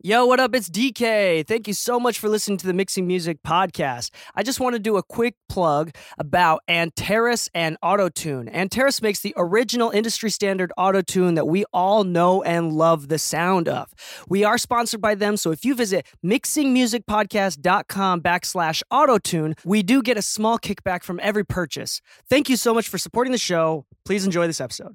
Yo, what up? It's Dee Kei. Thank you so much for listening to the Mixing Music podcast. I just want to do a quick plug about Antares and Autotune. Antares makes the original industry standard Autotune that we all know and love the sound of. We are sponsored by them, so if you visit mixingmusicpodcast.com backslash Autotune, we do get a small kickback from every purchase. Thank you so much for supporting the show. Please enjoy this episode.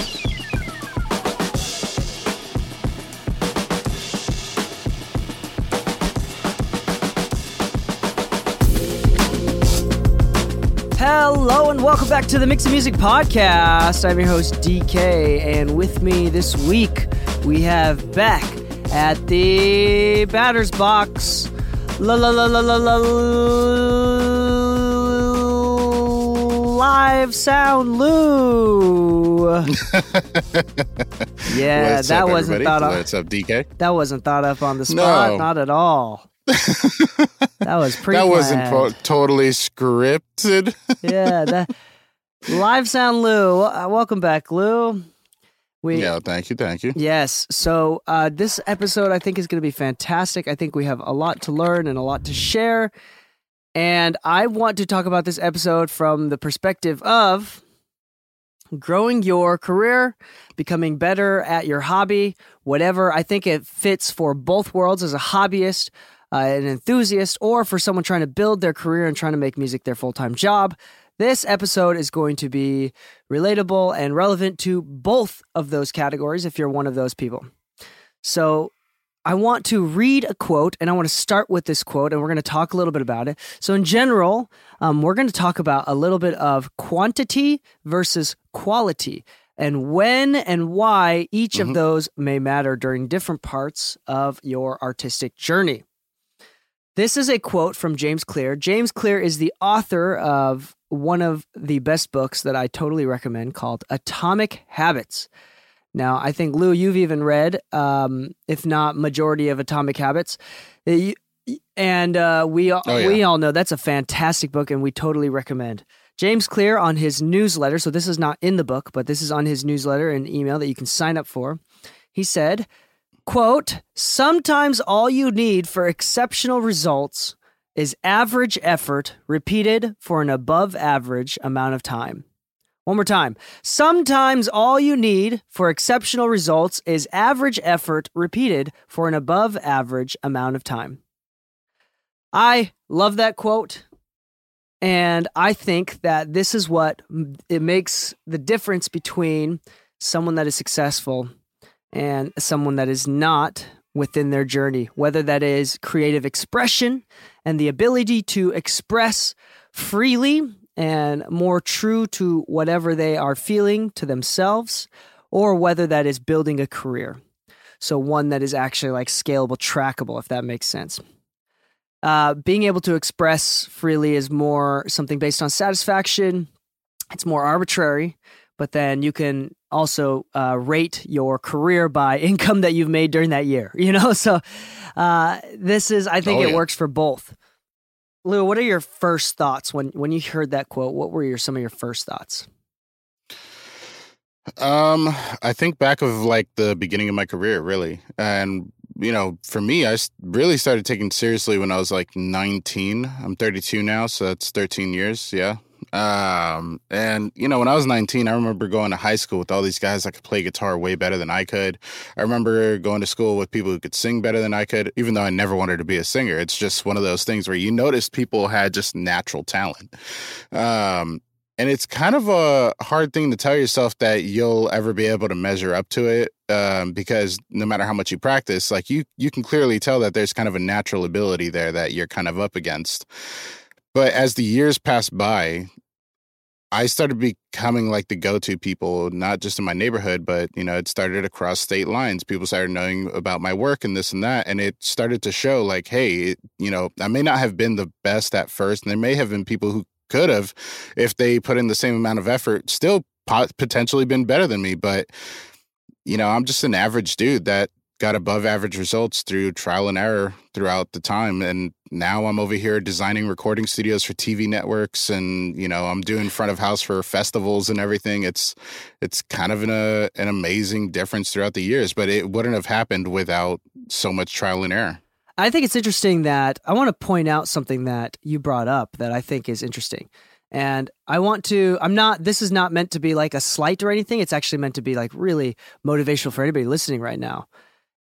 Hello and welcome back to the Mixing Music podcast. I'm your host Dee Kei, and with me this week we have Beck at the batter's box. La la la la la la live sound Lu. yeah, What's that up, wasn't everybody? thought of. What's up, Dee Kei? That wasn't thought up on the spot. No. Not at all. That was pre. that wasn't pro- totally scripted. yeah, that live sound Lu. Uh, welcome back, Lu. We yeah, thank you, thank you. yes. So uh, this episode I think is going to be fantastic. I think we have a lot to learn and a lot to share, and I want to talk about this episode from the perspective of growing your career, becoming better at your hobby, whatever. I think it fits for both worlds as a hobbyist, uh, an enthusiast, or for someone trying to build their career and trying to make music their full time job. This episode is going to be relatable and relevant to both of those categories if you're one of those people. So, I want to read a quote and I want to start with this quote and we're going to talk a little bit about it. So, in general, um, we're going to talk about a little bit of quantity versus quality and when and why each of those may matter during different parts of your artistic journey. This is a quote from James Clear. James Clear is the author of one of the best books that I totally recommend called Atomic Habits. Now, I think Lu, you've even read, um, if not majority of Atomic Habits, Uh, and uh, we all, Oh, yeah. we all know that's a fantastic book, and we totally recommend. James Clear on his newsletter. So this is not in the book, but this is on his newsletter and email that you can sign up for. He said, "quote Sometimes all you need for exceptional results is average effort repeated for an above average amount of time." One more time. Sometimes all you need for exceptional results is average effort repeated for an above average amount of time. I love that quote. And I think that this is what it makes the difference between someone that is successful and someone that is not within their journey, whether that is creative expression and the ability to express freely and more true to whatever they are feeling to themselves, or whether that is building a career. So, one that is actually like scalable, trackable, if that makes sense. Uh, being able to express freely is more something based on satisfaction. It's more arbitrary, but then you can also uh, rate your career by income that you've made during that year. You know, so uh, this is I think Oh, it yeah. works for both. Lu, what are your first thoughts when when you heard that quote? What were your some of your first thoughts? Um, I think back of like the beginning of my career, really, and you know, for me, I really started taking seriously when I was like 19. I'm 32 now, so that's 13 years. Yeah. Um, and you know, when I was 19, I remember going to high school with all these guys that could play guitar way better than I could. I remember going to school with people who could sing better than I could, even though I never wanted to be a singer. It's just one of those things where you notice people had just natural talent. Um, and it's kind of a hard thing to tell yourself that you'll ever be able to measure up to it um, because no matter how much you practice like you you can clearly tell that there's kind of a natural ability there that you're kind of up against but as the years pass by I started becoming like the go-to people, not just in my neighborhood, but you know, it started across state lines. People started knowing about my work and this and that, and it started to show like, hey, you know, I may not have been the best at first, and there may have been people who could have, if they put in the same amount of effort, still potentially been better than me. But you know, I'm just an average dude that got above average results through trial and error throughout the time and now i'm over here designing recording studios for tv networks and you know i'm doing front of house for festivals and everything. It's it's kind of an, a, an amazing difference throughout the years but it wouldn't have happened without so much trial and error. I think it's interesting that i want to point out something that you brought up that i think is interesting. And I want to, I'm not, this is not meant to be like a slight or anything. It's actually meant to be like really motivational for anybody listening right now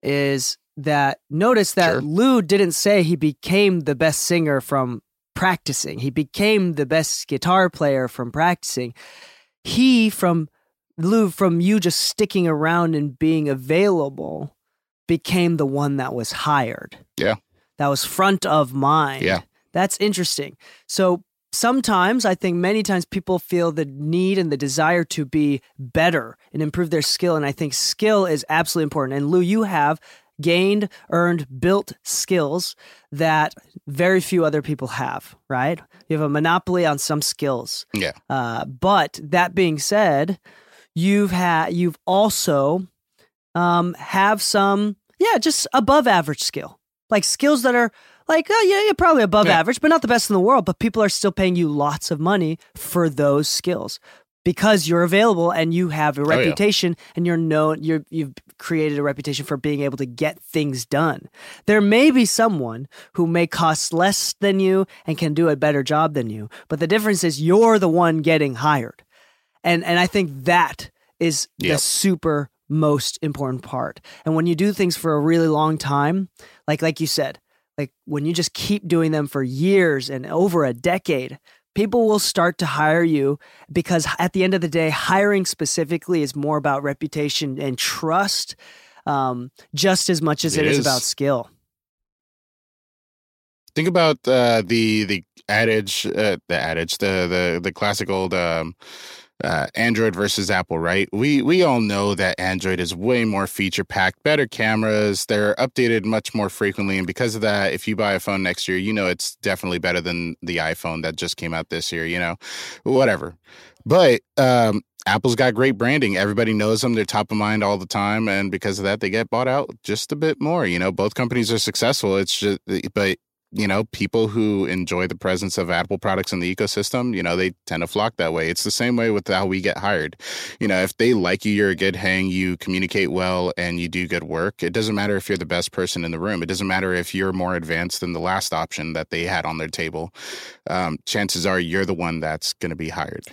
is that notice that sure. Lu didn't say he became the best singer from practicing. He became the best guitar player from practicing. He from Lu from you just sticking around and being available became the one that was hired. Yeah. That was front of mind. Yeah. That's interesting. So sometimes I think many times people feel the need and the desire to be better and improve their skill. And I think skill is absolutely important. And Lu, you have gained, earned, built skills that very few other people have, right? You have a monopoly on some skills. Yeah. Uh, but that being said, you've had you've also um, have some yeah just above average skill like skills that are like, oh, yeah, you're probably above yeah. average, but not the best in the world. But people are still paying you lots of money for those skills because you're available and you have a reputation oh, yeah. and you're known you're you've created a reputation for being able to get things done. There may be someone who may cost less than you and can do a better job than you, but the difference is you're the one getting hired. And and I think that is yep. the super most important part. And when you do things for a really long time, like like you said, like when you just keep doing them for years and over a decade, people will start to hire you because at the end of the day, hiring specifically is more about reputation and trust um, just as much as it, it is. is about skill. Think about uh, the the adage, uh, the adage, the the the classic old um, uh, Android versus Apple, right? We we all know that Android is way more feature packed, better cameras. They're updated much more frequently, and because of that, if you buy a phone next year, you know it's definitely better than the iPhone that just came out this year. You know, whatever. But um, Apple's got great branding. Everybody knows them. They're top of mind all the time, and because of that, they get bought out just a bit more. You know, both companies are successful. It's just, but you know, people who enjoy the presence of Apple products in the ecosystem, you know, they tend to flock that way. It's the same way with how we get hired. You know, if they like you, you're a good hang, you communicate well, and you do good work, it doesn't matter if you're the best person in the room. It doesn't matter if you're more advanced than the last option that they had on their table. Um, chances are you're the one that's going to be hired.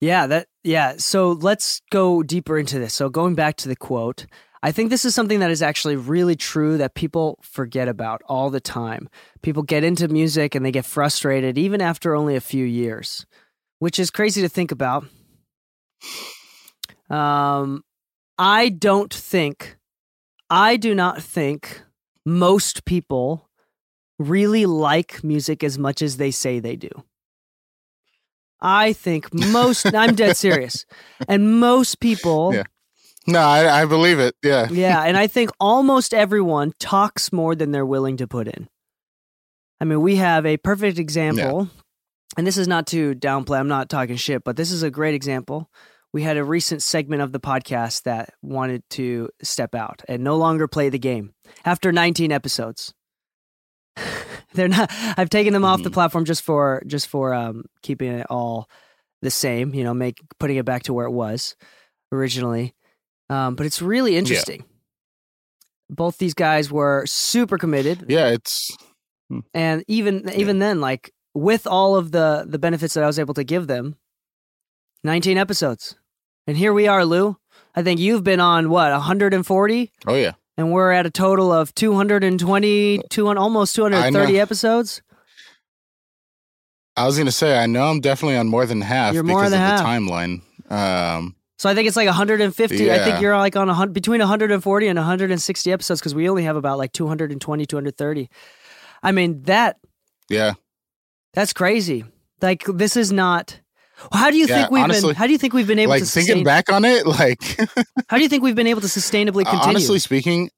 Yeah, that yeah. So let's go deeper into this. So going back to the quote, I think this is something that is actually really true that people forget about all the time. People get into music and they get frustrated even after only a few years, which is crazy to think about. Um, I don't think, I do not think most people really like music as much as they say they do. I think most, I'm dead serious. And most people yeah. No, I, I believe it. Yeah. yeah. And I think almost everyone talks more than they're willing to put in. I mean, we have a perfect example, yeah. and this is not to downplay, I'm not talking shit, but this is a great example. We had a recent segment of the podcast that wanted to step out and no longer play the game after 19 episodes. They're not I've taken them off mm-hmm. the platform just for just for um keeping it all the same, you know, make putting it back to where it was originally. Um, but it's really interesting. Yeah. Both these guys were super committed. Yeah, it's hmm. and even even yeah. then, like with all of the the benefits that I was able to give them, 19 episodes, and here we are, Lu. I think you've been on what 140. Oh yeah, and we're at a total of 220, 200, almost 230 episodes. I was going to say, I know I'm definitely on more than half You're because of half. the timeline. Um, so I think it's like 150. Yeah. I think you're like on a, between 140 and 160 episodes because we only have about like 220, 230. I mean that. Yeah. That's crazy. Like this is not. How do you Yeah, think we've honestly, been? How do you think we've been able like to thinking back on it, like how do you think we've been able to sustainably Uh, continue? Honestly speaking,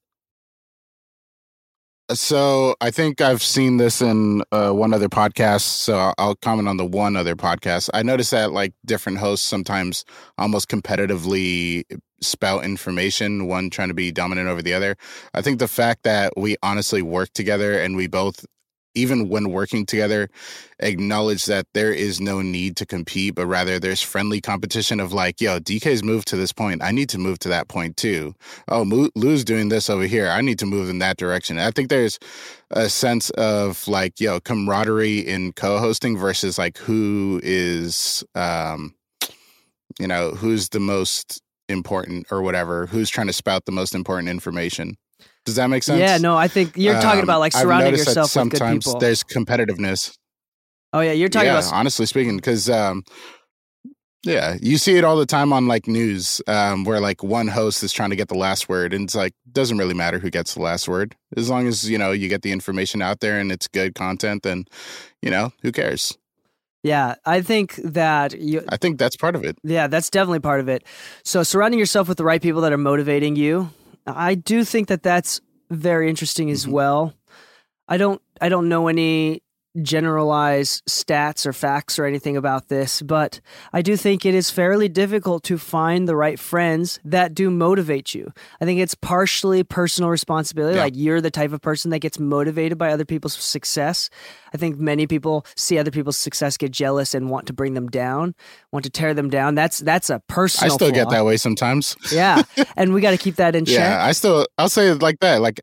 so I think I've seen this in uh, one other podcast. So I'll, I'll comment on the one other podcast. I noticed that like different hosts sometimes almost competitively spout information, one trying to be dominant over the other. I think the fact that we honestly work together and we both even when working together, acknowledge that there is no need to compete, but rather there's friendly competition of like, yo, Dee Kei's moved to this point. I need to move to that point too. Oh, Lu's doing this over here. I need to move in that direction. I think there's a sense of like, yo, camaraderie in co-hosting versus like who is, um, you know, who's the most important or whatever, who's trying to spout the most important information. Does that make sense? yeah, no, I think you're talking Um, about like I've surrounding yourself with good sometimes people. There's competitiveness. Oh yeah, you're talking yeah, about honestly speaking, because um, yeah, you see it all the time on like news, um, where like one host is trying to get the last word, and it's like doesn't really matter who gets the last word, as long as you know you get the information out there and it's good content, then you know who cares. yeah. I think that you. I think that's part of it. Yeah, that's definitely part of it. So surrounding yourself with the right people that are motivating you, I do think that that's very interesting as Mhm. well. I don't I don't know any generalized stats or facts or anything about this, but I do think it is fairly difficult to find the right friends that do motivate you. I think it's partially personal responsibility. Yeah. Like you're the type of person that gets motivated by other people's success. I think many people see other people's success, get jealous, and want to bring them down, want to tear them down. That's that's a personal. I still get that way sometimes. Yeah, and we got to keep that in check. Yeah, I still I'll say it like that. Like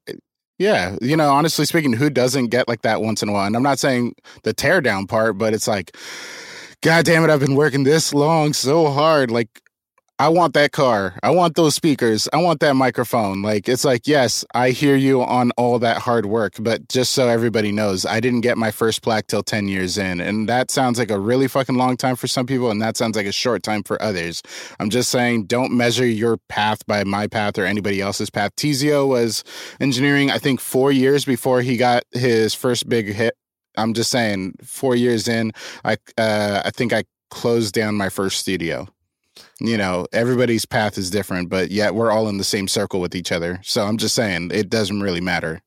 yeah, you know, honestly speaking, who doesn't get like that once in a while? And I'm not saying the tear down part, but it's like, God damn it, I've been working this long so hard. Like I want that car. I want those speakers. I want that microphone. Like it's like, yes, I hear you on all that hard work, but just so everybody knows, I didn't get my first plaque till 10 years in. And that sounds like a really fucking long time for some people and that sounds like a short time for others. I'm just saying don't measure your path by my path or anybody else's path. Teezio was engineering I think 4 years before he got his first big hit. I'm just saying 4 years in, I uh I think I closed down my first studio you know, everybody's path is different, but yet we're all in the same circle with each other. So I'm just saying it doesn't really matter.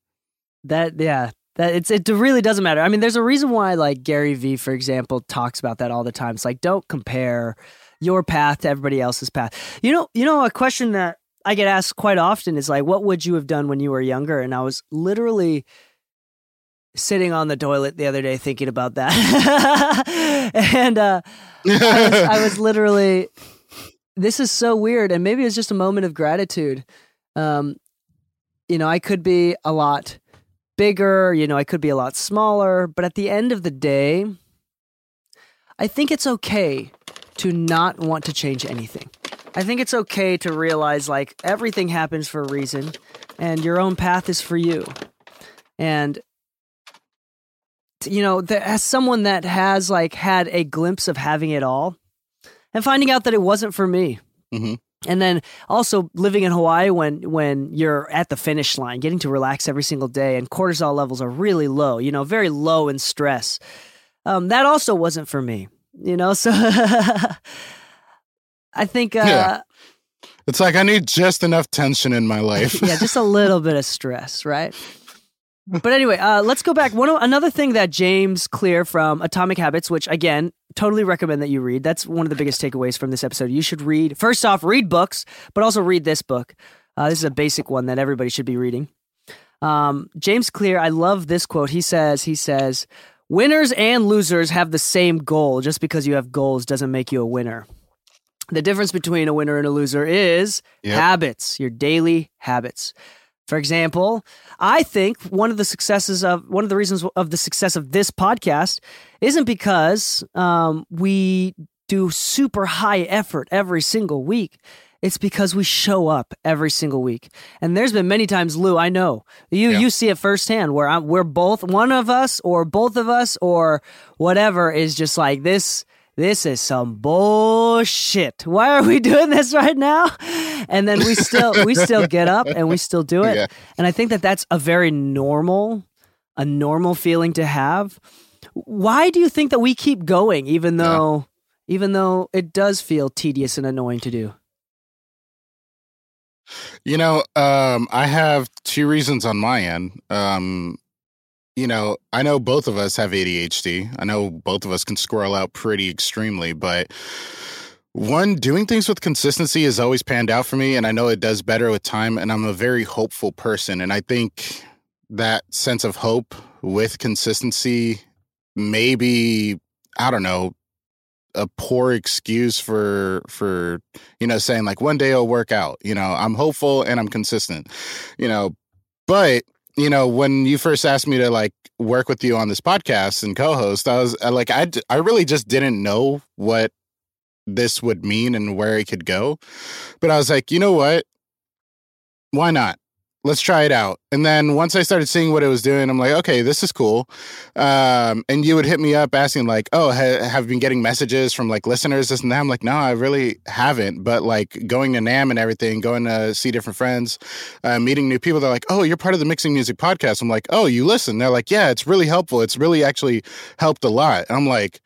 That yeah, that it's it really doesn't matter. I mean, there's a reason why like Gary Vee, for example, talks about that all the time. It's like don't compare your path to everybody else's path. You know, you know, a question that I get asked quite often is like, what would you have done when you were younger? And I was literally sitting on the toilet the other day thinking about that, and uh, I was, I was literally. This is so weird, and maybe it's just a moment of gratitude. Um, you know, I could be a lot bigger, you know, I could be a lot smaller, but at the end of the day, I think it's okay to not want to change anything. I think it's okay to realize like everything happens for a reason and your own path is for you. And you know, as someone that has like had a glimpse of having it all and finding out that it wasn't for me. Mhm. And then also living in Hawaii when when you're at the finish line, getting to relax every single day, and cortisol levels are really low. You know, very low in stress. Um, that also wasn't for me. You know, so I think uh, Yeah. It's like I need just enough tension in my life. yeah, just a little bit of stress, right? But anyway, uh, let's go back. One another thing that James Clear from Atomic Habits, which again, totally recommend that you read. That's one of the biggest takeaways from this episode. You should read. First off, read books, but also read this book. Uh, this is a basic one that everybody should be reading. Um, James Clear, I love this quote. He says, he says, winners and losers have the same goal. Just because you have goals doesn't make you a winner. The difference between a winner and a loser is Yep. habits, your daily habits. For example, I think one of the successes of one of the reasons of the success of this podcast isn't because um, we do super high effort every single week. It's because we show up every single week. And there's been many times, Lu, I know you Yeah. you see it firsthand where I'm, we're both one of us or both of us or whatever is just like this. This is some bullshit. Why are we doing this right now? And then we still we still get up and we still do it. Yeah. And I think that that's a very normal a normal feeling to have. Why do you think that we keep going even though even though it does feel tedious and annoying to do? You know, um, I have two reasons on my end. Um, you know, I know both of us have ADHD. I know both of us can squirrel out pretty extremely, but one, doing things with consistency has always panned out for me, and I know it does better with time. And I'm a very hopeful person. And I think that sense of hope with consistency maybe, I don't know, a poor excuse for for you know saying like one day it'll work out you know i'm hopeful and i'm consistent you know but you know when you first asked me to like work with you on this podcast and co-host i was like i i really just didn't know what this would mean and where it could go. But i was like you know what? Why not let's try it out. And then once I started seeing what it was doing, I'm like, okay, this is cool. Um, and you would hit me up asking like, oh, ha- have been getting messages from like listeners, this and that. I'm like, no, I really haven't. But like going to NAMM and everything, going to see different friends, uh, meeting new people, they're like, oh, you're part of the Mixing Music podcast. I'm like, oh, you listen. They're like, yeah, it's really helpful. It's really actually helped a lot. And I'm like,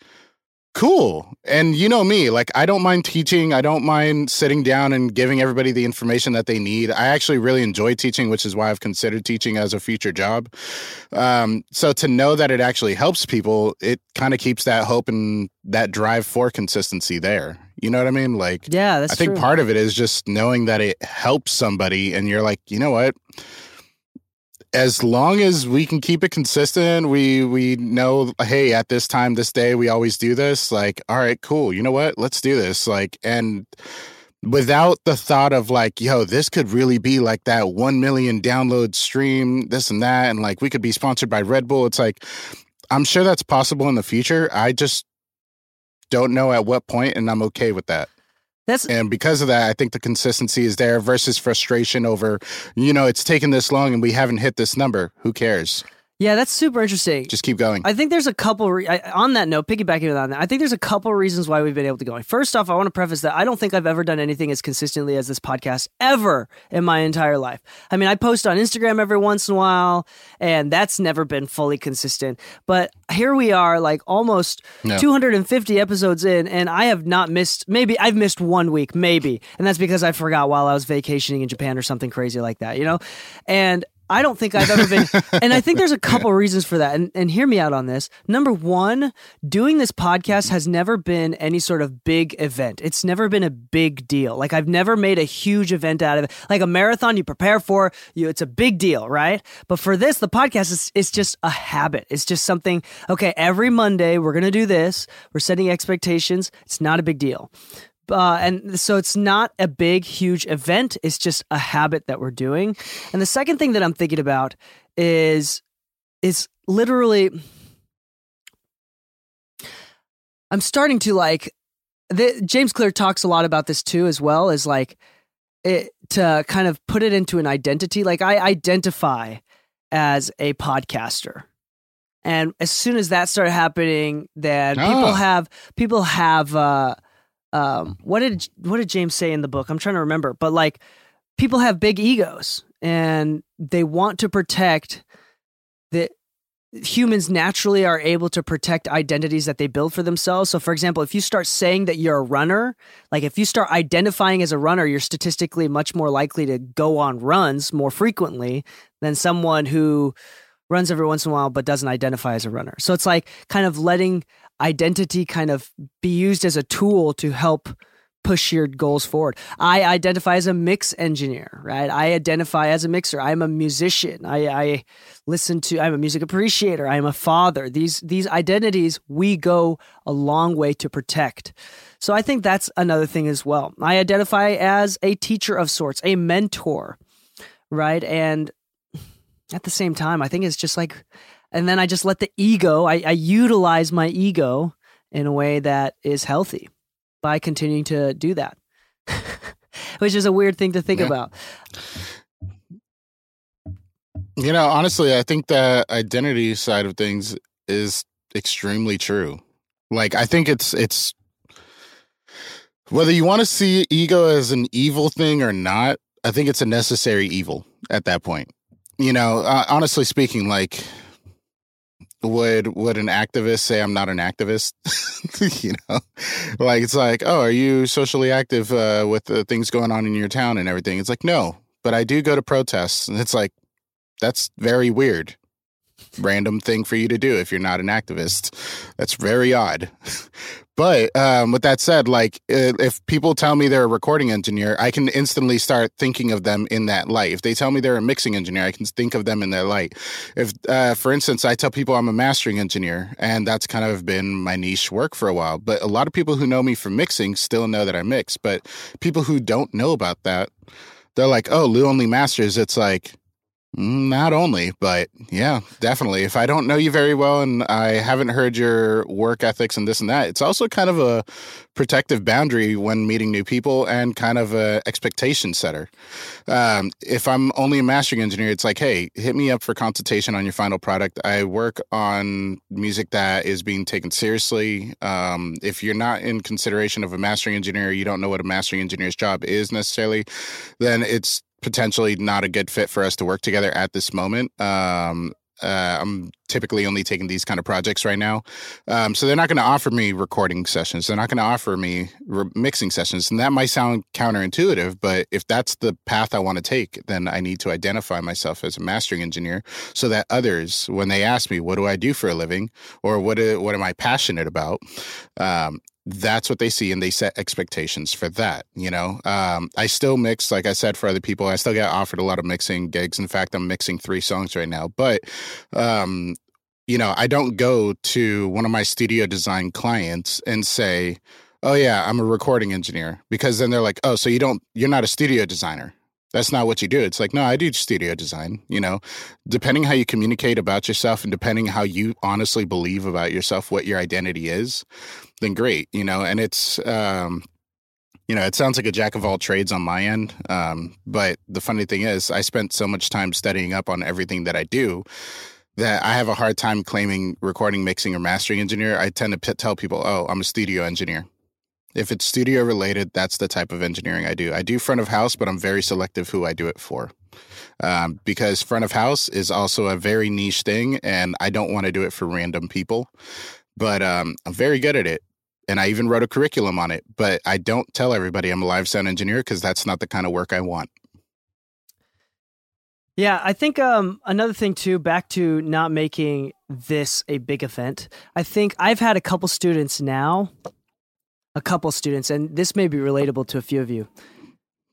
cool. And you know me, like I don't mind teaching. I don't mind sitting down and giving everybody the information that they need. I actually really enjoy teaching, which is why I've considered teaching as a future job. Um, so to know that it actually helps people, it kind of keeps that hope and that drive for consistency there. You know what I mean? Like, yeah, that's I think true. part of it is just knowing that it helps somebody, and you're like, you know what? As long as we can keep it consistent, we we know, hey, at this time, this day, we always do this. Like, all right, cool. You know what? Let's do this. Like, and without the thought of like, yo, this could really be like that one million download stream, this and that, and like we could be sponsored by Red Bull. It's like, I'm sure that's possible in the future. I just don't know at what point, and I'm okay with that. That's and because of that, I think the consistency is there versus frustration over, you know, it's taken this long and we haven't hit this number. Who cares? Yeah, that's super interesting. Just keep going. I think there's a couple re- I, on that note, piggybacking on that. I think there's a couple reasons why we've been able to go. First off, I want to preface that I don't think I've ever done anything as consistently as this podcast ever in my entire life. I mean, I post on Instagram every once in a while, and that's never been fully consistent. But here we are, like almost No. 250 episodes in, and I have not missed. Maybe I've missed one week, maybe, and that's because I forgot while I was vacationing in Japan or something crazy like that, you know. And I don't think I've ever been, and I think there's a couple reasons for that. And, and hear me out on this. Number one, doing this podcast has never been any sort of big event. It's never been a big deal. Like I've never made a huge event out of it. Like a marathon, you prepare for, you it's a big deal, right? But for this, the podcast is it's just a habit. It's just something. Okay, every Monday we're gonna do this. We're setting expectations. It's not a big deal. Uh, and so it's not a big, huge event. It's just a habit that we're doing. And the second thing that I'm thinking about is is literally I'm starting to like the, James Clear talks a lot about this too as well as like it to kind of put it into an identity like I identify as a podcaster. And as soon as that started happening then people Ah. have people have uh um what did what did James say in the book? I'm trying to remember, but like people have big egos and they want to protect that humans naturally are able to protect identities that they build for themselves. So, for example, if you start saying that you're a runner, like if you start identifying as a runner, you're statistically much more likely to go on runs more frequently than someone who runs every once in a while but doesn't identify as a runner. So, it's like kind of letting identity kind of be used as a tool to help push your goals forward. I identify as a mix engineer, right? I identify as a mixer. I'm a musician. I, I listen to. I'm a music appreciator. I'm a father. These these identities we go a long way to protect. So I think that's another thing as well. I identify as a teacher of sorts, a mentor, right? And at the same time, I think it's just like, and then I just let the ego. I, I utilize my ego in a way that is healthy by continuing to do that, which is a weird thing to think Yeah. about. You know, honestly, I think the identity side of things is extremely true. Like I think it's it's whether you want to see ego as an evil thing or not, I think it's a necessary evil at that point. You know, uh, honestly speaking, like would would an activist say I'm not an activist? you know, like it's like, oh, are you socially active uh, with the things going on in your town and everything? It's like, no, but I do go to protests, and it's like, that's very weird. Random thing for you to do if you're not an activist. That's very odd. But um, with that said, like if people tell me they're a recording engineer, I can instantly start thinking of them in that light. If they tell me they're a mixing engineer, I can think of them in that light. If, uh, for instance, I tell people I'm a mastering engineer, and that's kind of been my niche work for a while. But a lot of people who know me from mixing still know that I mix. But people who don't know about that, they're like, "Oh, Lu only masters." It's like not only, but yeah, definitely. If I don't know you very well and I haven't heard your work ethics and this and that, it's also kind of a protective boundary when meeting new people and kind of a expectation setter. Um, if I'm only a mastering engineer, it's like, hey, hit me up for consultation on your final product. I work on music that is being taken seriously. Um, if you're not in consideration of a mastering engineer, you don't know what a mastering engineer's job is necessarily, then it's potentially not a good fit for us to work together at this moment. Um, uh, I'm typically only taking these kind of projects right now. Um, so they're not going to offer me recording sessions. They're not going to offer me re- mixing sessions. And that might sound counterintuitive, but if that's the path I want to take, then I need to identify myself as a mastering engineer so that others, when they ask me, what do I do for a living or what, what am I passionate about? Um, that's what they see and they set expectations for that you know um, i still mix like i said for other people i still get offered a lot of mixing gigs in fact i'm mixing three songs right now but um, you know i don't go to one of my studio design clients and say oh yeah i'm a recording engineer because then they're like oh so you don't you're not a studio designer that's not what you do. It's like, no, I do studio design, you know, depending how you communicate about yourself and depending how you honestly believe about yourself, what your identity is, then great, you know, and it's, um, you know, it sounds like a jack of all trades on my end. Um, but the funny thing is, I spent so much time studying up on everything that I do that I have a hard time claiming recording, mixing, or mastering engineer. I tend to p- tell people, oh, I'm a studio engineer if it's studio related, that's the type of engineering I do. I do front of house, but I'm very selective who I do it for. Um, because front of house is also a very niche thing, and I don't want to do it for random people. But um, I'm very good at it. And I even wrote a curriculum on it, but I don't tell everybody I'm a live sound engineer because that's not the kind of work I want. Yeah, I think um, another thing too, back to not making this a big event. I think I've had a couple students now a couple students, and this may be relatable to a few of you.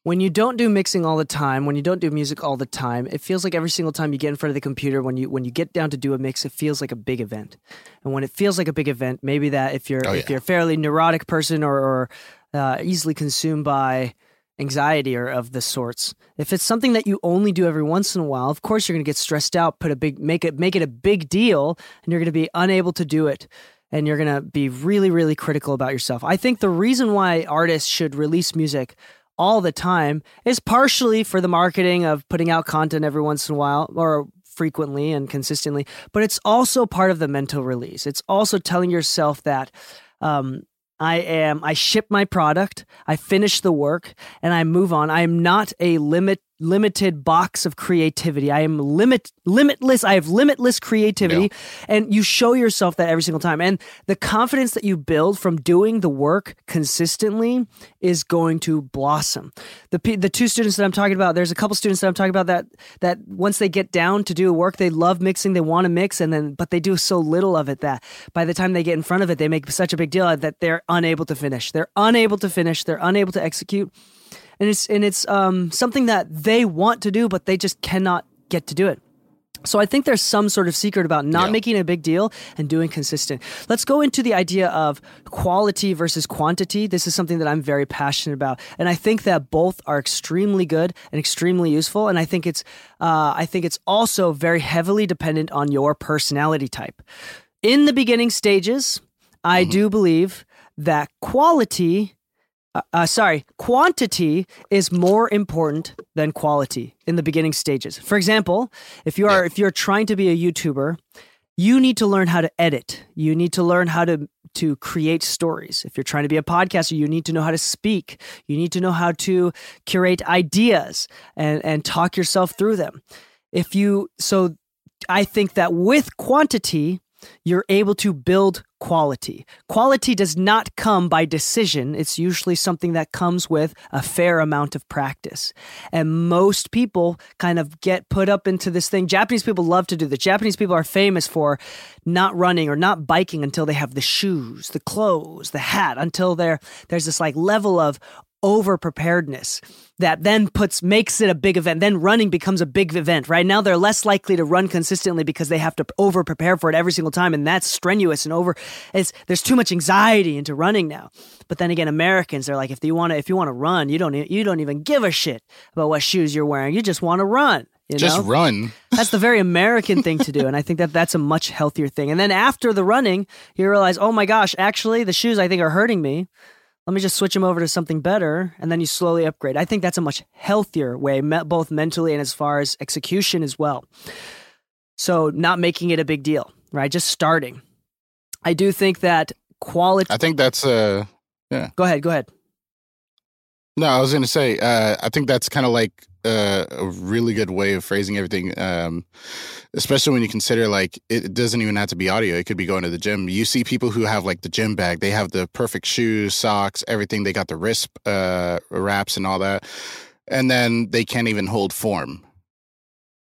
When you don't do mixing all the time, when you don't do music all the time, it feels like every single time you get in front of the computer, when you when you get down to do a mix, it feels like a big event. And when it feels like a big event, maybe that if you're oh, if you're a fairly neurotic person or, or uh, easily consumed by anxiety or of the sorts. If it's something that you only do every once in a while, of course you're going to get stressed out, put a big make it make it a big deal, and you're going to be unable to do it and you're going to be really, really critical about yourself. I think the reason why artists should release music all the time is partially for the marketing of putting out content every once in a while or frequently and consistently, but it's also part of the mental release. It's also telling yourself that um, I am I ship my product, I finish the work, and I move on. I am not a limit limited box of creativity. I am limit limitless. I have limitless creativity, yeah. and you show yourself that every single time. And the confidence that you build from doing the work consistently is going to blossom. The the two students that I'm talking about, there's a couple students that I'm talking about that that once they get down to do work, they love mixing, they want to mix, and then but they do so little of it that by the time they get in front of it, they make such a big deal that they're unable to finish. They're unable to finish. They're unable to execute and it's and it's um, something that they want to do, but they just cannot get to do it. So I think there's some sort of secret about not yeah. making a big deal and doing consistent. Let's go into the idea of quality versus quantity. This is something that I'm very passionate about, and I think that both are extremely good and extremely useful. And I think it's uh, I think it's also very heavily dependent on your personality type. In the beginning stages, I mm-hmm. do believe that quality uh, uh, sorry, quantity is more important than quality in the beginning stages. For example, if you are yeah. if you're trying to be a YouTuber, you need to learn how to edit. You need to learn how to to create stories. If you're trying to be a podcaster, you need to know how to speak. You need to know how to curate ideas and and talk yourself through them. If you so I think that with quantity, you're able to build quality. Quality does not come by decision. It's usually something that comes with a fair amount of practice. And most people kind of get put up into this thing. Japanese people love to do this. Japanese people are famous for not running or not biking until they have the shoes, the clothes, the hat, until there there's this like level of over preparedness that then puts makes it a big event then running becomes a big event right now they're less likely to run consistently because they have to over prepare for it every single time and that's strenuous and over it's there's too much anxiety into running now but then again americans are like if you want to if you want to run you don't you don't even give a shit about what shoes you're wearing you just want to run you Just know? run. That's the very American thing to do. And I think that that's a much healthier thing. And then after the running, you realize, oh my gosh, actually, the shoes I think are hurting me. Let me just switch them over to something better. And then you slowly upgrade. I think that's a much healthier way, both mentally and as far as execution as well. So, not making it a big deal, right? Just starting. I do think that quality. I think that's uh yeah. Go ahead, go ahead. No, I was gonna say, uh I think that's kind of like uh, a really good way of phrasing everything. Um especially when you consider like it doesn't even have to be audio. It could be going to the gym. You see people who have like the gym bag, they have the perfect shoes, socks, everything. They got the wrist uh wraps and all that. And then they can't even hold form.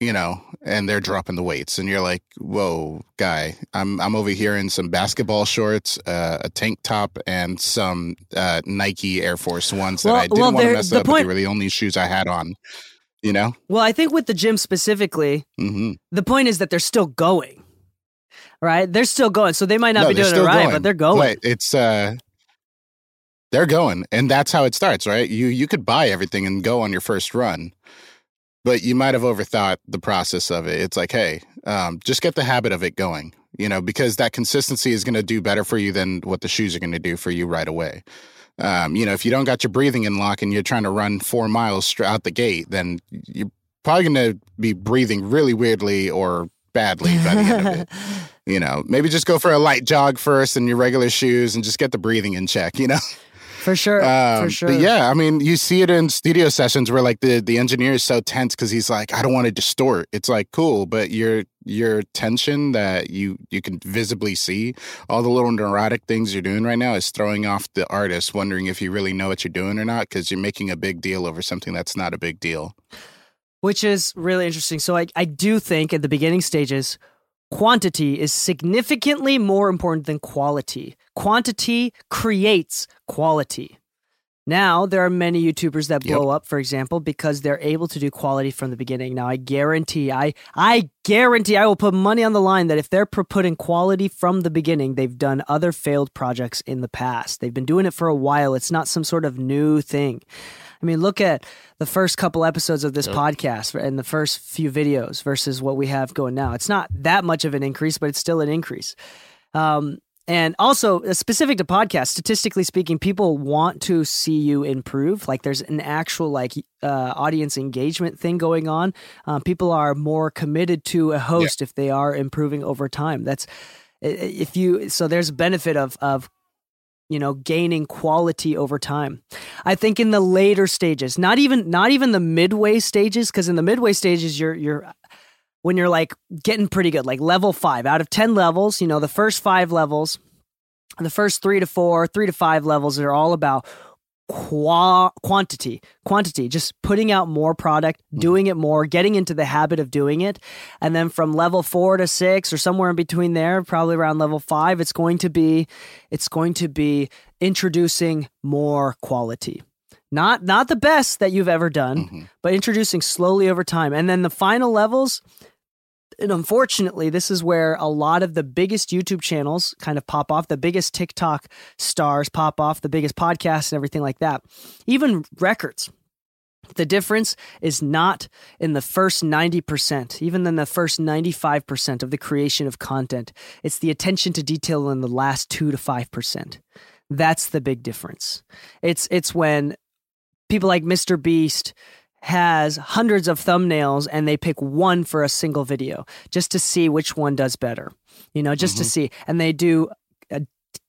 You know, and they're dropping the weights, and you're like, "Whoa, guy! I'm I'm over here in some basketball shorts, uh, a tank top, and some uh, Nike Air Force Ones that I didn't well, want to mess the up, point- they were the only shoes I had on. You know, Well, I think with the gym specifically, hmm the point is that they're still going, right? They're still going. So they might not No, be doing it right, going. but they're going. But it's uh, they're going, and that's how it starts, right? You you could buy everything and go on your first run, but you might have overthought the process of it. It's like, hey, um, just get the habit of it going, you know, because that consistency is going to do better for you than what the shoes are going to do for you right away. Um, you know, if you don't got your breathing in lock and you're trying to run four miles out the gate, then you're probably going to be breathing really weirdly or badly by the end of it. You know, maybe just go for a light jog first in your regular shoes and just get the breathing in check, you know? For sure. Um, for sure. But yeah, I mean, you see it in studio sessions where like the, the engineer is so tense because he's like, I don't want to distort. It's like, cool, but your your tension that you you can visibly see, all the little neurotic things you're doing right now is throwing off the artist, wondering if you really know what you're doing or not, because you're making a big deal over something that's not a big deal. Which is really interesting. So I, I do think at the beginning stages, quantity is significantly more important than quality. Quantity creates quality. Now, there are many YouTubers that blow up, for example, because they're able to do quality from the beginning. Now, I guarantee, I, I guarantee, I will put money on the line that if they're putting quality from the beginning, they've done other failed projects in the past. They've been doing it for a while. It's not some sort of new thing. I mean, look at the first couple episodes of this podcast and the first few videos versus what we have going now. It's not that much of an increase, but it's still an increase. Um, and also, uh, specific to podcasts, statistically speaking, people want to see you improve. Like, there's an actual like uh, audience engagement thing going on. Um, people are more committed to a host if they are improving over time. That's if you. So there's a benefit of of you know gaining quality over time i think in the later stages not even not even the midway stages because in the midway stages you're you're when you're like getting pretty good like level 5 out of 10 levels you know the first 5 levels the first 3 to 4 3 to 5 levels are all about qua- quantity quantity just putting out more product doing it more getting into the habit of doing it. And then from level 4 to 6 or somewhere in between there probably around level 5 it's going to be it's going to be introducing more quality. Not not the best that you've ever done Mhm. but introducing slowly over time. And then the final levels and unfortunately, this is where a lot of the biggest YouTube channels kind of pop off, the biggest TikTok stars pop off, the biggest podcasts and everything like that. Even records. The difference is not in the first 90%, even in the first 95% of the creation of content. It's the attention to detail in the last 2 to 5%. That's the big difference. It's it's when people like Mr. Beast has hundreds of thumbnails and they pick one for a single video just to see which one does better. You know, just to see. And they do a,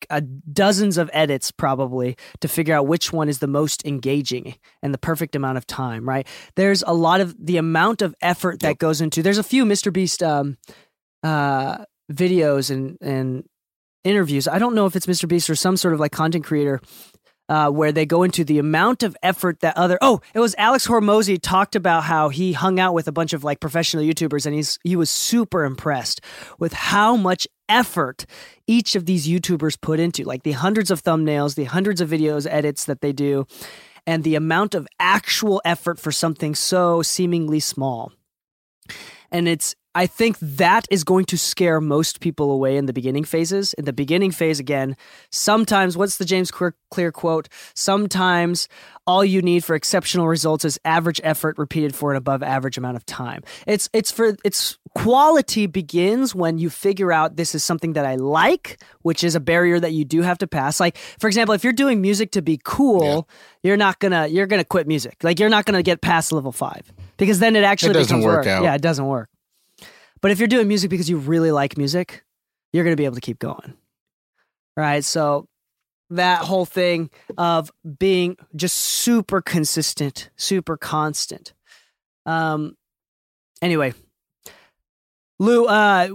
a dozens of edits probably to figure out which one is the most engaging and the perfect amount of time, right? There's a lot of the amount of effort that goes into There's a few Mr. Beast um uh videos and and interviews. I don't know if it's Mr. Beast or some sort of like content creator uh, where they go into the amount of effort that other oh it was Alex Hormozi talked about how he hung out with a bunch of like professional YouTubers and he's he was super impressed with how much effort each of these YouTubers put into like the hundreds of thumbnails, the hundreds of videos edits that they do, and the amount of actual effort for something so seemingly small. And it's I think that is going to scare most people away in the beginning phases. In the beginning phase, again, sometimes, what's the James Clear quote? Sometimes all you need for exceptional results is average effort repeated for an above average amount of time. It's, it's for, it's quality begins when you figure out this is something that I like, which is a barrier that you do have to pass. Like, for example, if you're doing music to be cool, yeah. you're not gonna, you're gonna quit music. Like, you're not gonna get past level five because then it actually it doesn't work, work out. Yeah, it doesn't work. But if you're doing music because you really like music, you're going to be able to keep going. Right. So that whole thing of being just super consistent, super constant. Um, anyway, Lu, uh,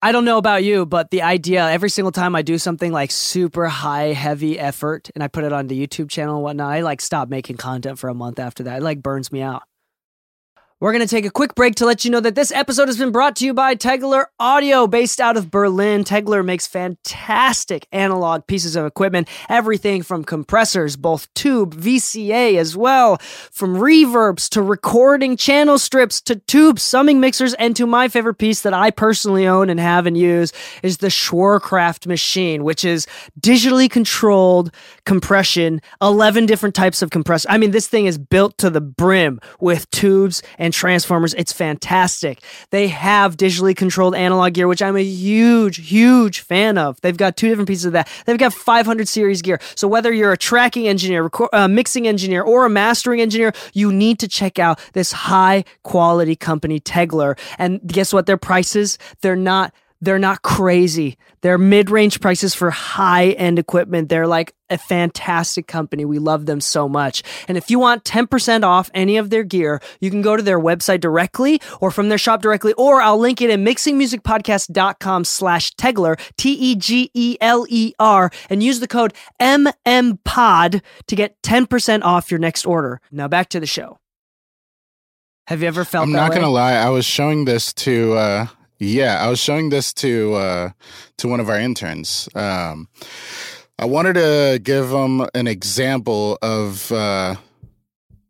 I don't know about you, but the idea every single time I do something like super high, heavy effort and I put it on the YouTube channel and whatnot, I like stop making content for a month after that. It like burns me out. We're going to take a quick break to let you know that this episode has been brought to you by Tegeler Audio, based out of Berlin. Tegeler makes fantastic analog pieces of equipment, everything from compressors, both tube, VCA as well, from reverbs to recording channel strips to tube summing mixers, and to my favorite piece that I personally own and have and use is the Schwerkraft machine, which is digitally controlled compression, 11 different types of compressor. I mean, this thing is built to the brim with tubes and and Transformers. It's fantastic. They have digitally controlled analog gear, which I'm a huge, huge fan of. They've got two different pieces of that. They've got 500 series gear. So whether you're a tracking engineer, uh, mixing engineer, or a mastering engineer, you need to check out this high quality company, Tegeler. And guess what? Their prices, they're not they're not crazy. They're mid range prices for high end equipment. They're like a fantastic company. We love them so much. And if you want 10% off any of their gear, you can go to their website directly or from their shop directly, or I'll link it in mixingmusicpodcast.com slash Tegeler, T E G E L E R, and use the code MMPOD to get 10% off your next order. Now back to the show. Have you ever felt I'm not going to lie. I was showing this to, uh, yeah, I was showing this to uh, to one of our interns. Um, I wanted to give them an example of uh,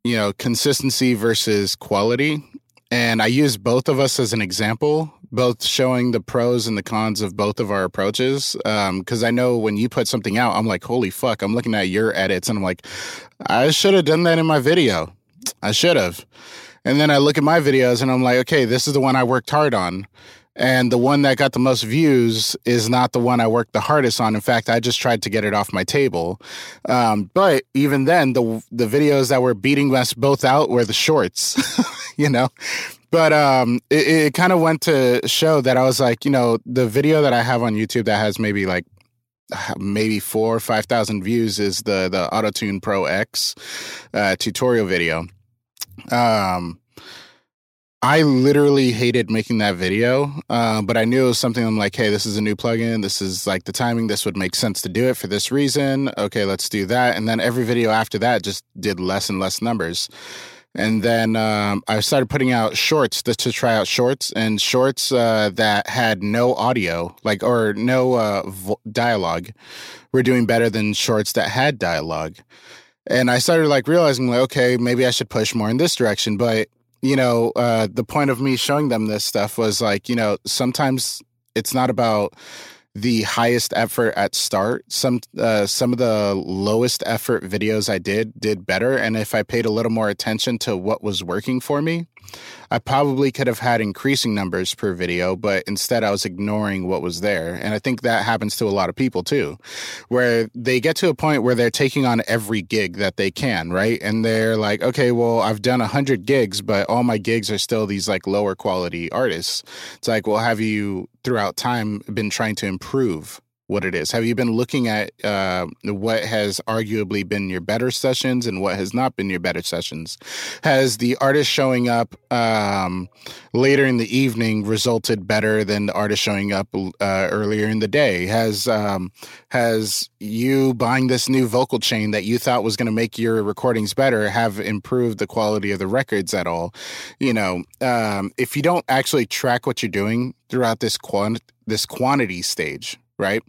you know consistency versus quality, and I used both of us as an example, both showing the pros and the cons of both of our approaches. Because um, I know when you put something out, I'm like, holy fuck! I'm looking at your edits, and I'm like, I should have done that in my video. I should have. And then I look at my videos and I'm like, okay, this is the one I worked hard on and the one that got the most views is not the one I worked the hardest on. In fact, I just tried to get it off my table. Um, but even then, the the videos that were beating us both out were the shorts, you know. But um, it, it kind of went to show that I was like, you know, the video that I have on YouTube that has maybe like maybe four or five thousand views is the the AutoTune Pro X uh, tutorial video. Um, I literally hated making that video, uh, but I knew it was something I'm like, hey, this is a new plugin. This is like the timing. This would make sense to do it for this reason. Okay, let's do that. And then every video after that just did less and less numbers. And then um, I started putting out shorts to, to try out shorts and shorts uh, that had no audio, like or no uh, vo- dialogue, were doing better than shorts that had dialogue. And I started like realizing, like, okay, maybe I should push more in this direction. But you know, uh, the point of me showing them this stuff was like, you know, sometimes it's not about the highest effort at start. Some uh, some of the lowest effort videos I did did better, and if I paid a little more attention to what was working for me, I probably could have had increasing numbers per video, but instead I was ignoring what was there. And I think that happens to a lot of people too, where they get to a point where they're taking on every gig that they can, right? And they're like, okay, well, I've done 100 gigs, but all my gigs are still these like lower quality artists. It's like, well, have you throughout time been trying to improve what it is? Have you been looking at uh, what has arguably been your better sessions and what has not been your better sessions? Has the artist showing up um, later in the evening resulted better than the artist showing up uh, earlier in the day? Has um, has you buying this new vocal chain that you thought was going to make your recordings better have improved the quality of the records at all? You know, um, if you don't actually track what you're doing throughout this quant- this quantity stage, right?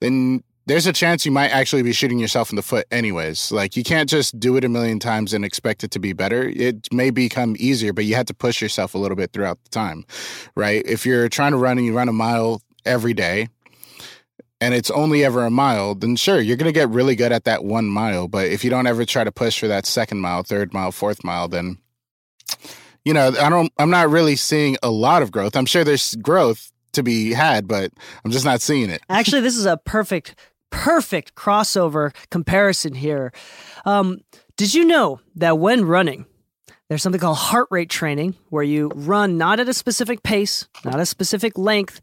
Then there's a chance you might actually be shooting yourself in the foot anyways. Like you can't just do it a million times and expect it to be better. It may become easier, but you have to push yourself a little bit throughout the time, right? If you're trying to run and you run a mile every day and it's only ever a mile, then sure, you're going to get really good at that one mile. But if you don't ever try to push for that second mile, third mile, fourth mile, then you know, I don't I'm not really seeing a lot of growth. I'm sure there's growth to be had, but I'm just not seeing it. Actually, this is a perfect, perfect crossover comparison here. Um, did you know that when running, there's something called heart rate training where you run not at a specific pace, not a specific length,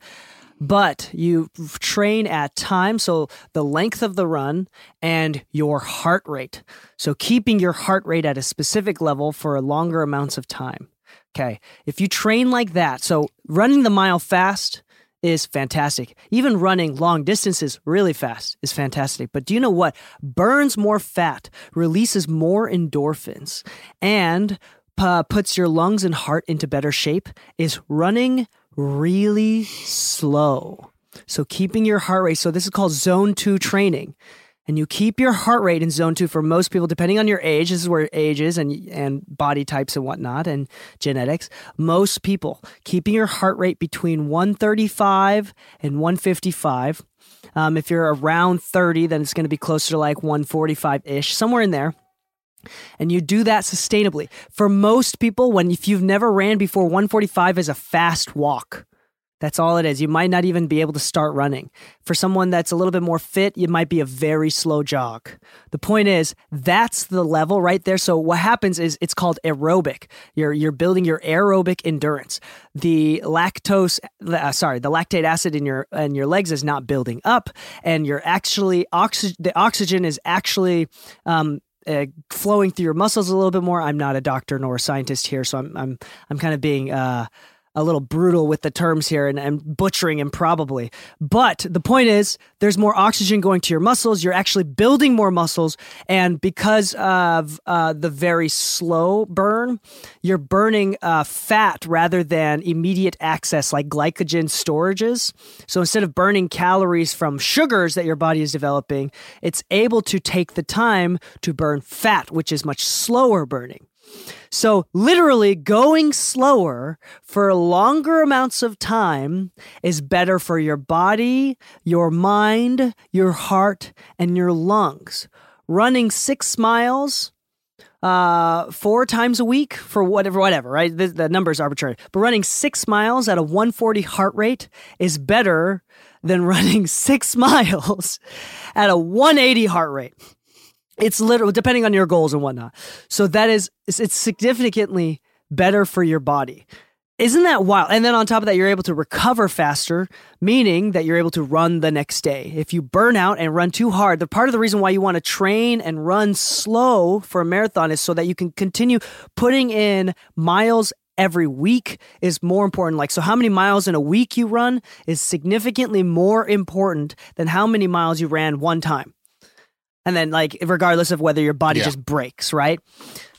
but you train at time. So the length of the run and your heart rate. So keeping your heart rate at a specific level for longer amounts of time. Okay. If you train like that, so running the mile fast is fantastic. Even running long distances really fast is fantastic. But do you know what? Burns more fat, releases more endorphins, and uh, puts your lungs and heart into better shape is running really slow. So keeping your heart rate. So this is called zone two training and you keep your heart rate in zone two for most people, depending on your age. This is where age is and and body types and whatnot and genetics. Most people keeping your heart rate between 135 and 155. Um, if you're around 30, then it's going to be closer to like 145 ish, somewhere in there. And you do that sustainably. For most people, when if you've never ran before, 145 is a fast walk. That's all it is. You might not even be able to start running. For someone that's a little bit more fit, it might be a very slow jog. The point is, that's the level right there. So what happens is it's called aerobic. You're you're building your aerobic endurance. The lactose, uh, sorry, the lactate acid in your in your legs is not building up, and you're actually oxygen. The oxygen is actually um, uh, flowing through your muscles a little bit more. I'm not a doctor nor a scientist here, so I'm I'm I'm kind of being uh, a little brutal with the terms here and, and butchering him probably. But the point is, there's more oxygen going to your muscles. You're actually building more muscles. And because of uh, the very slow burn, you're burning uh, fat rather than immediate access like glycogen storages. So instead of burning calories from sugars that your body is developing, it's able to take the time to burn fat, which is much slower burning. So, literally, going slower for longer amounts of time is better for your body, your mind, your heart, and your lungs. Running six miles uh, four times a week for whatever, whatever, right? The, the number is arbitrary. But running six miles at a 140 heart rate is better than running six miles at a 180 heart rate. It's literally depending on your goals and whatnot. So that is it's significantly better for your body. Isn't that wild? And then on top of that, you're able to recover faster, meaning that you're able to run the next day. If you burn out and run too hard, the part of the reason why you want to train and run slow for a marathon is so that you can continue putting in miles every week is more important. Like, so how many miles in a week you run is significantly more important than how many miles you ran one time and then like regardless of whether your body yeah. just breaks, right?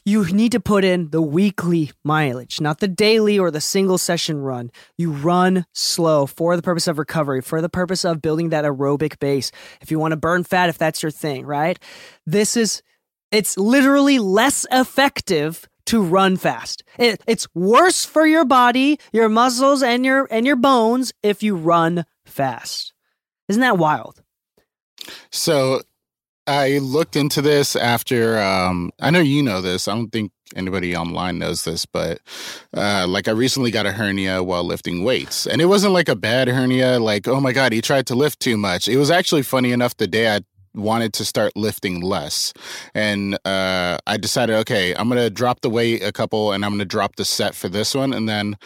You need to put in the weekly mileage, not the daily or the single session run. You run slow for the purpose of recovery, for the purpose of building that aerobic base. If you want to burn fat, if that's your thing, right? This is, it's literally less effective to run fast. It, it's worse for your body, your muscles, and your and your bones if you run fast. Isn't that wild? So I looked into this after. Um, I know you know this. I don't think anybody online knows this, but uh, like I recently got a hernia while lifting weights, and it wasn't like a bad hernia. Like, oh my god, he tried to lift too much. It was actually funny enough. The day I wanted to start lifting less. And uh, I decided, okay, I'm going to drop the weight a couple and I'm going to drop the set for this one. And then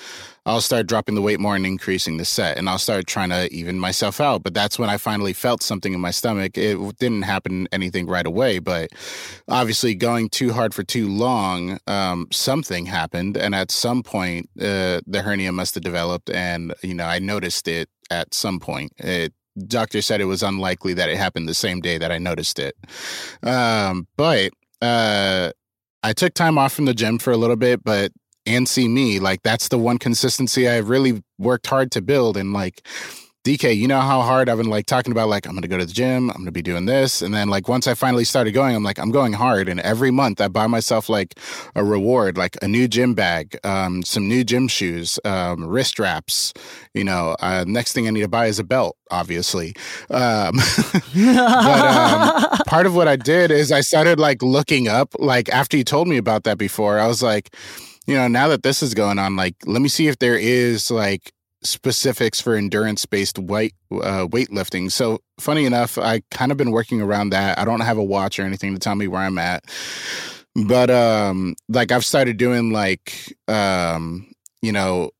I'll start dropping the weight more and increasing the set. And I'll start trying to even myself out. But that's when I finally felt something in my stomach. It didn't happen anything right away. But obviously, going too hard for too long, um, something happened. And at some point, uh, the hernia must have developed. And, you know, I noticed it at some point. It doctor said it was unlikely that it happened the same day that I noticed it. Um, but uh, I took time off from the gym for a little bit, but and see me like that's the one consistency I've really worked hard to build and like Dee Kei, you know how hard I've been like talking about like I'm gonna go to the gym, I'm gonna be doing this, and then like once I finally started going, I'm like I'm going hard, and every month I buy myself like a reward, like a new gym bag, um, some new gym shoes, um, wrist wraps. You know, uh, next thing I need to buy is a belt, obviously. Um, but um, part of what I did is I started like looking up, like after you told me about that before, I was like, you know, now that this is going on, like let me see if there is like specifics for endurance based weight uh, weightlifting. So funny enough, I kind of been working around that. I don't have a watch or anything to tell me where I'm at, but um, like I've started doing like um, you know,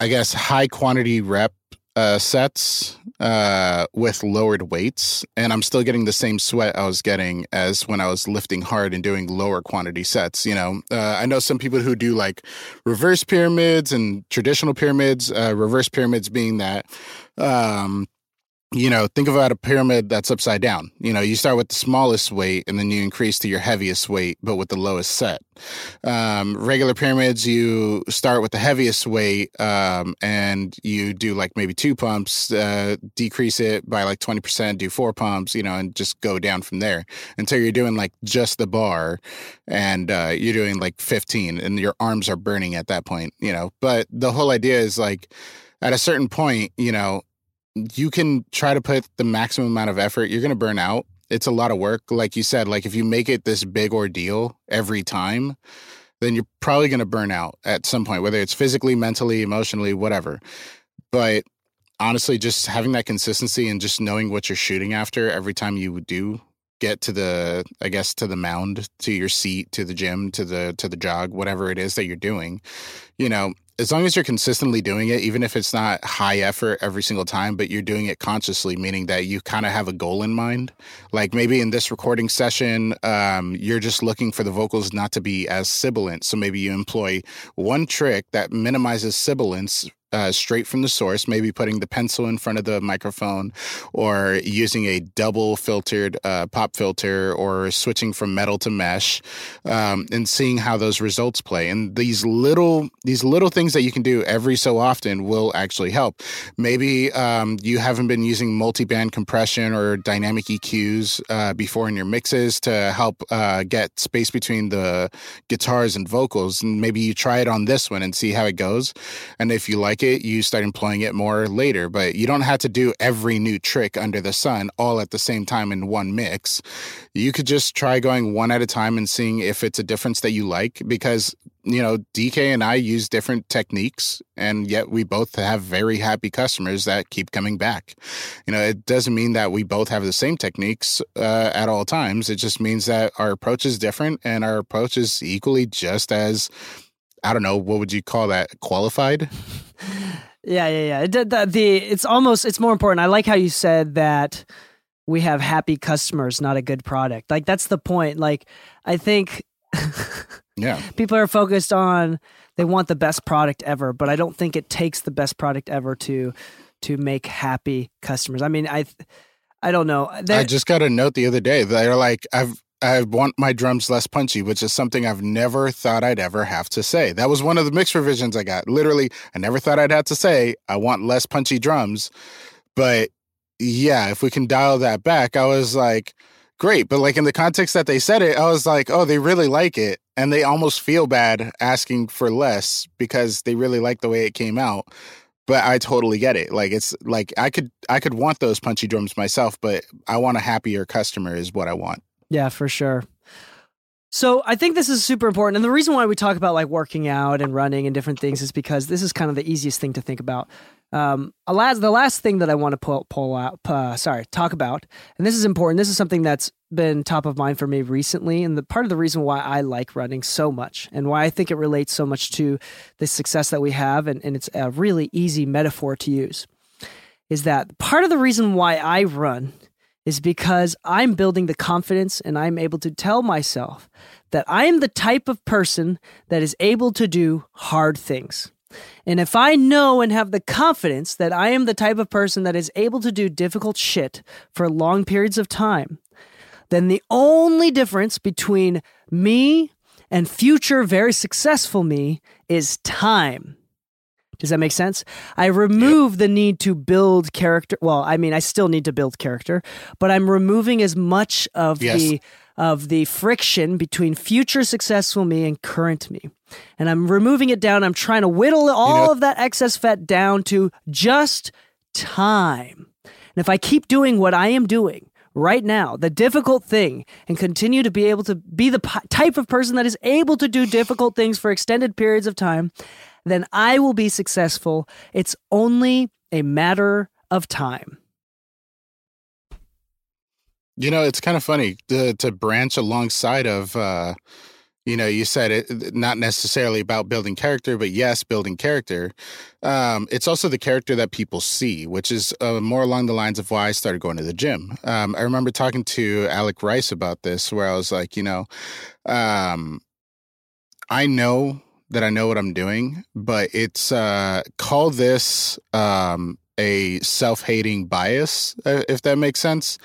I guess high quantity rep uh, sets uh, with lowered weights, and I'm still getting the same sweat I was getting as when I was lifting hard and doing lower quantity sets. You know, uh, I know some people who do like reverse pyramids and traditional pyramids. Uh, reverse pyramids being that um, you know, think about a pyramid that's upside down. You know, you start with the smallest weight and then you increase to your heaviest weight, but with the lowest set. Um, regular pyramids, you start with the heaviest weight um, and you do like maybe two pumps, uh, decrease it by like 20%, do four pumps, you know, and just go down from there until you're doing like just the bar and uh, you're doing like 15 and your arms are burning at that point, you know. But the whole idea is like, at a certain point, you know, you can try to put the maximum amount of effort. You're going to burn out. It's a lot of work. Like you said, like if you make it this big ordeal every time, then you're probably going to burn out at some point, whether it's physically, mentally, emotionally, whatever. But honestly, just having that consistency and just knowing what you're shooting after every time you do get to the i guess to the mound to your seat to the gym to the to the jog whatever it is that you're doing you know as long as you're consistently doing it, even if it's not high effort every single time, but you're doing it consciously, meaning that you kind of have a goal in mind. Like maybe in this recording session, um, you're just looking for the vocals not to be as sibilant. So maybe you employ one trick that minimizes sibilance uh, straight from the source, maybe putting the pencil in front of the microphone or using a double filtered uh, pop filter or switching from metal to mesh um, and seeing how those results play. And these little, these little things that you can do every so often will actually help. Maybe um, you haven't been using multi-band compression or dynamic EQs uh, before in your mixes to help uh, get space between the guitars and vocals. And maybe you try it on this one and see how it goes. And if you like like it, you start employing it more later. But you don't have to do every new trick under the sun all at the same time in one mix. You could just try going one at a time and seeing if it's a difference that you like because you know, Dee Kei and I use different techniques, and yet we both have very happy customers that keep coming back. You know, it doesn't mean that we both have the same techniques uh, at all times. It just means that our approach is different, and our approach is equally just as I don't know, what would you call that? Qualified? yeah, yeah, yeah. The, the, the, it's almost, it's more important. I like how you said that we have happy customers, not a good product. Like, that's the point. Like, I think. yeah. People are focused on, they want the best product ever, but I don't think it takes the best product ever to to make happy customers. I mean, I I don't know. They're, I just got a note the other day. They're like, I've I want my drums less punchy, which is something I've never thought I'd ever have to say. That was one of the mix revisions I got. Literally, I never thought I'd have to say, I want less punchy drums. But yeah, if we can dial that back, I was like, great. But like in the context that they said it, I was like, oh, they really like it. And they almost feel bad asking for less because they really like the way it came out but I totally get it. Like it's like I could I could want those punchy drums myself, but I want a happier customer is what I want. Yeah, for sure. So I think this is super important. And the reason why we talk about like working out and running and different things is because this is kind of the easiest thing to think about. Um, last, the last thing that I want to pull, pull out, uh, sorry, talk about, and this is important. This is something that's been top of mind for me recently, and the part of the reason why I like running so much, and why I think it relates so much to the success that we have, and, and it's a really easy metaphor to use, is that part of the reason why I run is because I'm building the confidence and I'm able to tell myself that I am the type of person that is able to do hard things. And if I know and have the confidence that I am the type of person that is able to do difficult shit for long periods of time, then the only difference between me and future very successful me is time. Does that make sense? I remove yep. the need to build character. Well, I mean, I still need to build character, but I'm removing as much of yes. the of the friction between future successful me and current me. And I'm removing it down. I'm trying to whittle all you know, of that excess fat down to just time. And if I keep doing what I am doing right now, the difficult thing, and continue to be able to be the p- type of person that is able to do difficult things for extended periods of time, then I will be successful. It's only a matter of time. You know, it's kind of funny to, to branch alongside of, uh, you know, you said it not necessarily about building character, but yes, building character. Um, it's also the character that people see, which is uh, more along the lines of why I started going to the gym. Um, I remember talking to Alec Rice about this, where I was like, you know, um, I know that I know what I'm doing, but it's uh, call this um, a self-hating bias uh, if that makes sense.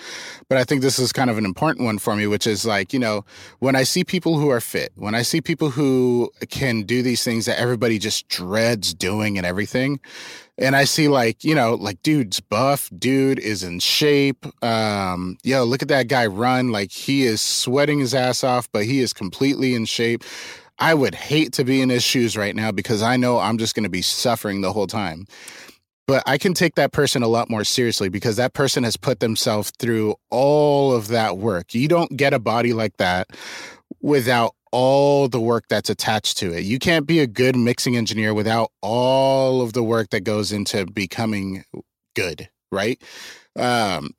But i think this is kind of an important one for me which is like you know when i see people who are fit when i see people who can do these things that everybody just dreads doing and everything and i see like you know like dude's buff dude is in shape um yo look at that guy run like he is sweating his ass off but he is completely in shape I would hate to be in his shoes right now because I know I'm just going to be suffering the whole time. But I can take that person a lot more seriously because that person has put themselves through all of that work. You don't get a body like that without all the work that's attached to it. You can't be a good mixing engineer without all of the work that goes into becoming good, right? Um,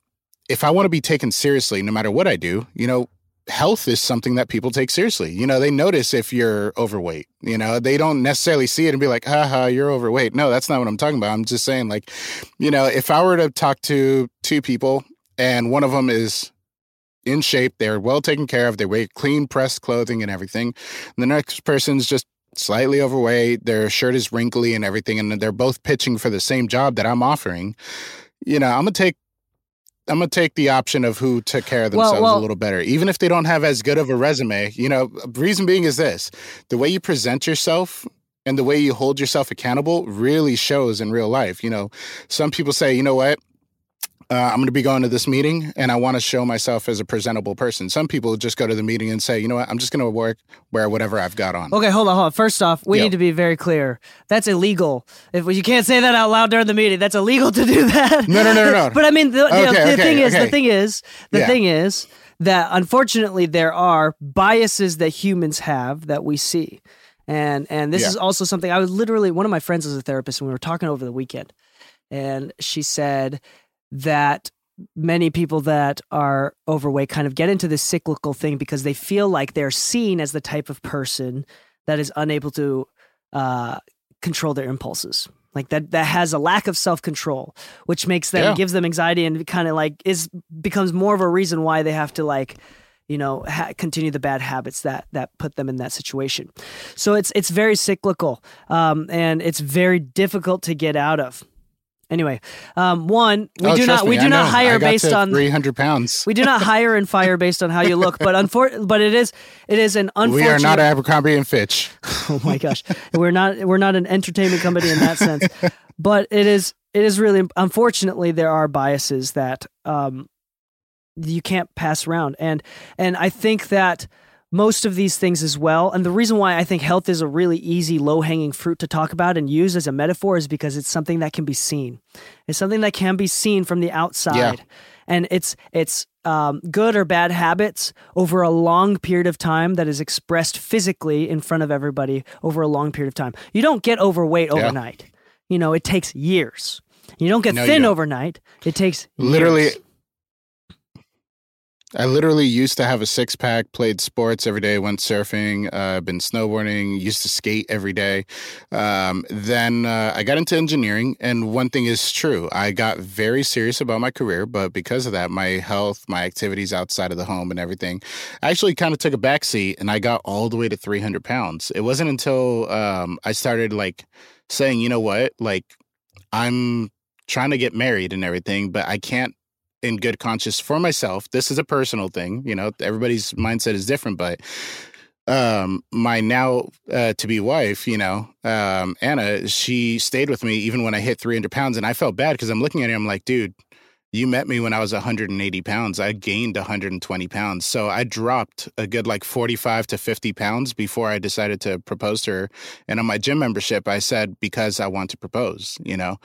if I want to be taken seriously, no matter what I do, you know, health is something that people take seriously. You know, they notice if you're overweight. You know, they don't necessarily see it and be like, haha, you're overweight. No, that's not what I'm talking about. I'm just saying, like, you know, if I were to talk to two people and one of them is in shape, they're well taken care of, they wear clean pressed clothing and everything, and the next person's just slightly overweight, their shirt is wrinkly and everything, and they're both pitching for the same job that I'm offering, you know, I'm gonna take I'm gonna take the option of who took care of themselves well, well, a little better, even if they don't have as good of a resume. You know, reason being is this: the way you present yourself and the way you hold yourself accountable really shows in real life. You know, some people say, you know what, uh, I'm going to be going to this meeting and I want to show myself as a presentable person. Some people just go to the meeting and say, you know what, I'm just going to work wear whatever I've got on. Okay, hold on, hold on. First off, we yep. need to be very clear. That's illegal. If you can't say that out loud during the meeting, that's illegal to do that. No, no, no, no. but I mean, the, okay, the, the okay, thing is, the thing is, the yeah. thing is that unfortunately there are biases that humans have that we see. And and this yeah. is also something I was literally one of my friends is a therapist and we were talking over the weekend. And she said that many people that are overweight kind of get into this cyclical thing because they feel like they're seen as the type of person that is unable to uh, control their impulses. Like that that has a lack of self-control which makes them yeah. gives them anxiety and kind of like is becomes more of a reason why they have to like you know ha- continue the bad habits that that put them in that situation. So it's it's very cyclical um, and it's very difficult to get out of Anyway, um, one we oh, do not me, we do not hire based on three hundred pounds. we do not hire and fire based on how you look, but unfor- but it is it is an unfortunate. We are not Abercrombie and Fitch. oh my gosh, we're not we're not an entertainment company in that sense, but it is it is really unfortunately there are biases that um, you can't pass around, and and I think that most of these things as well. And the reason why I think health is a really easy, low hanging fruit to talk about and use as a metaphor is because it's something that can be seen. It's something that can be seen from the outside. Yeah. And it's it's um, good or bad habits over a long period of time that is expressed physically in front of everybody over a long period of time. You don't get overweight overnight. you know, it takes years. You don't get No, thin don't. overnight. It takes Literally, years. I literally used to have a six pack, played sports every day, went surfing, uh, been snowboarding, used to skate every day. Um, then uh, I got into engineering, and one thing is true. I got very serious about my career, but because of that, my health, my activities outside of the home, and everything actually kind of took a backseat, and I got all the way to 300 pounds. It wasn't until um, I started like saying, you know what, like I'm trying to get married and everything, but I can't in good conscience for myself. This is a personal thing, you know. Everybody's mindset is different, but um my now uh, to be wife you know um anna she stayed with me even when i hit 300 pounds and i felt bad because i'm looking at her i'm like dude you met me when i was 180 pounds i gained 120 pounds so i dropped a good like 45 to 50 pounds before i decided to propose to her and on my gym membership i said because i want to propose you know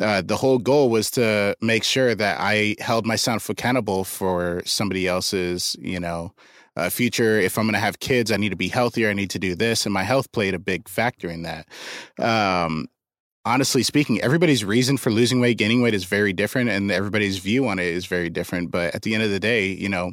uh, the whole goal was to make sure that I held myself accountable for somebody else's, you know, uh, future. If I'm going to have kids, I need to be healthier. I need to do this, and my health played a big factor in that. Um, honestly speaking, everybody's reason for losing weight, gaining weight is very different, and everybody's view on it is very different. But at the end of the day, you know,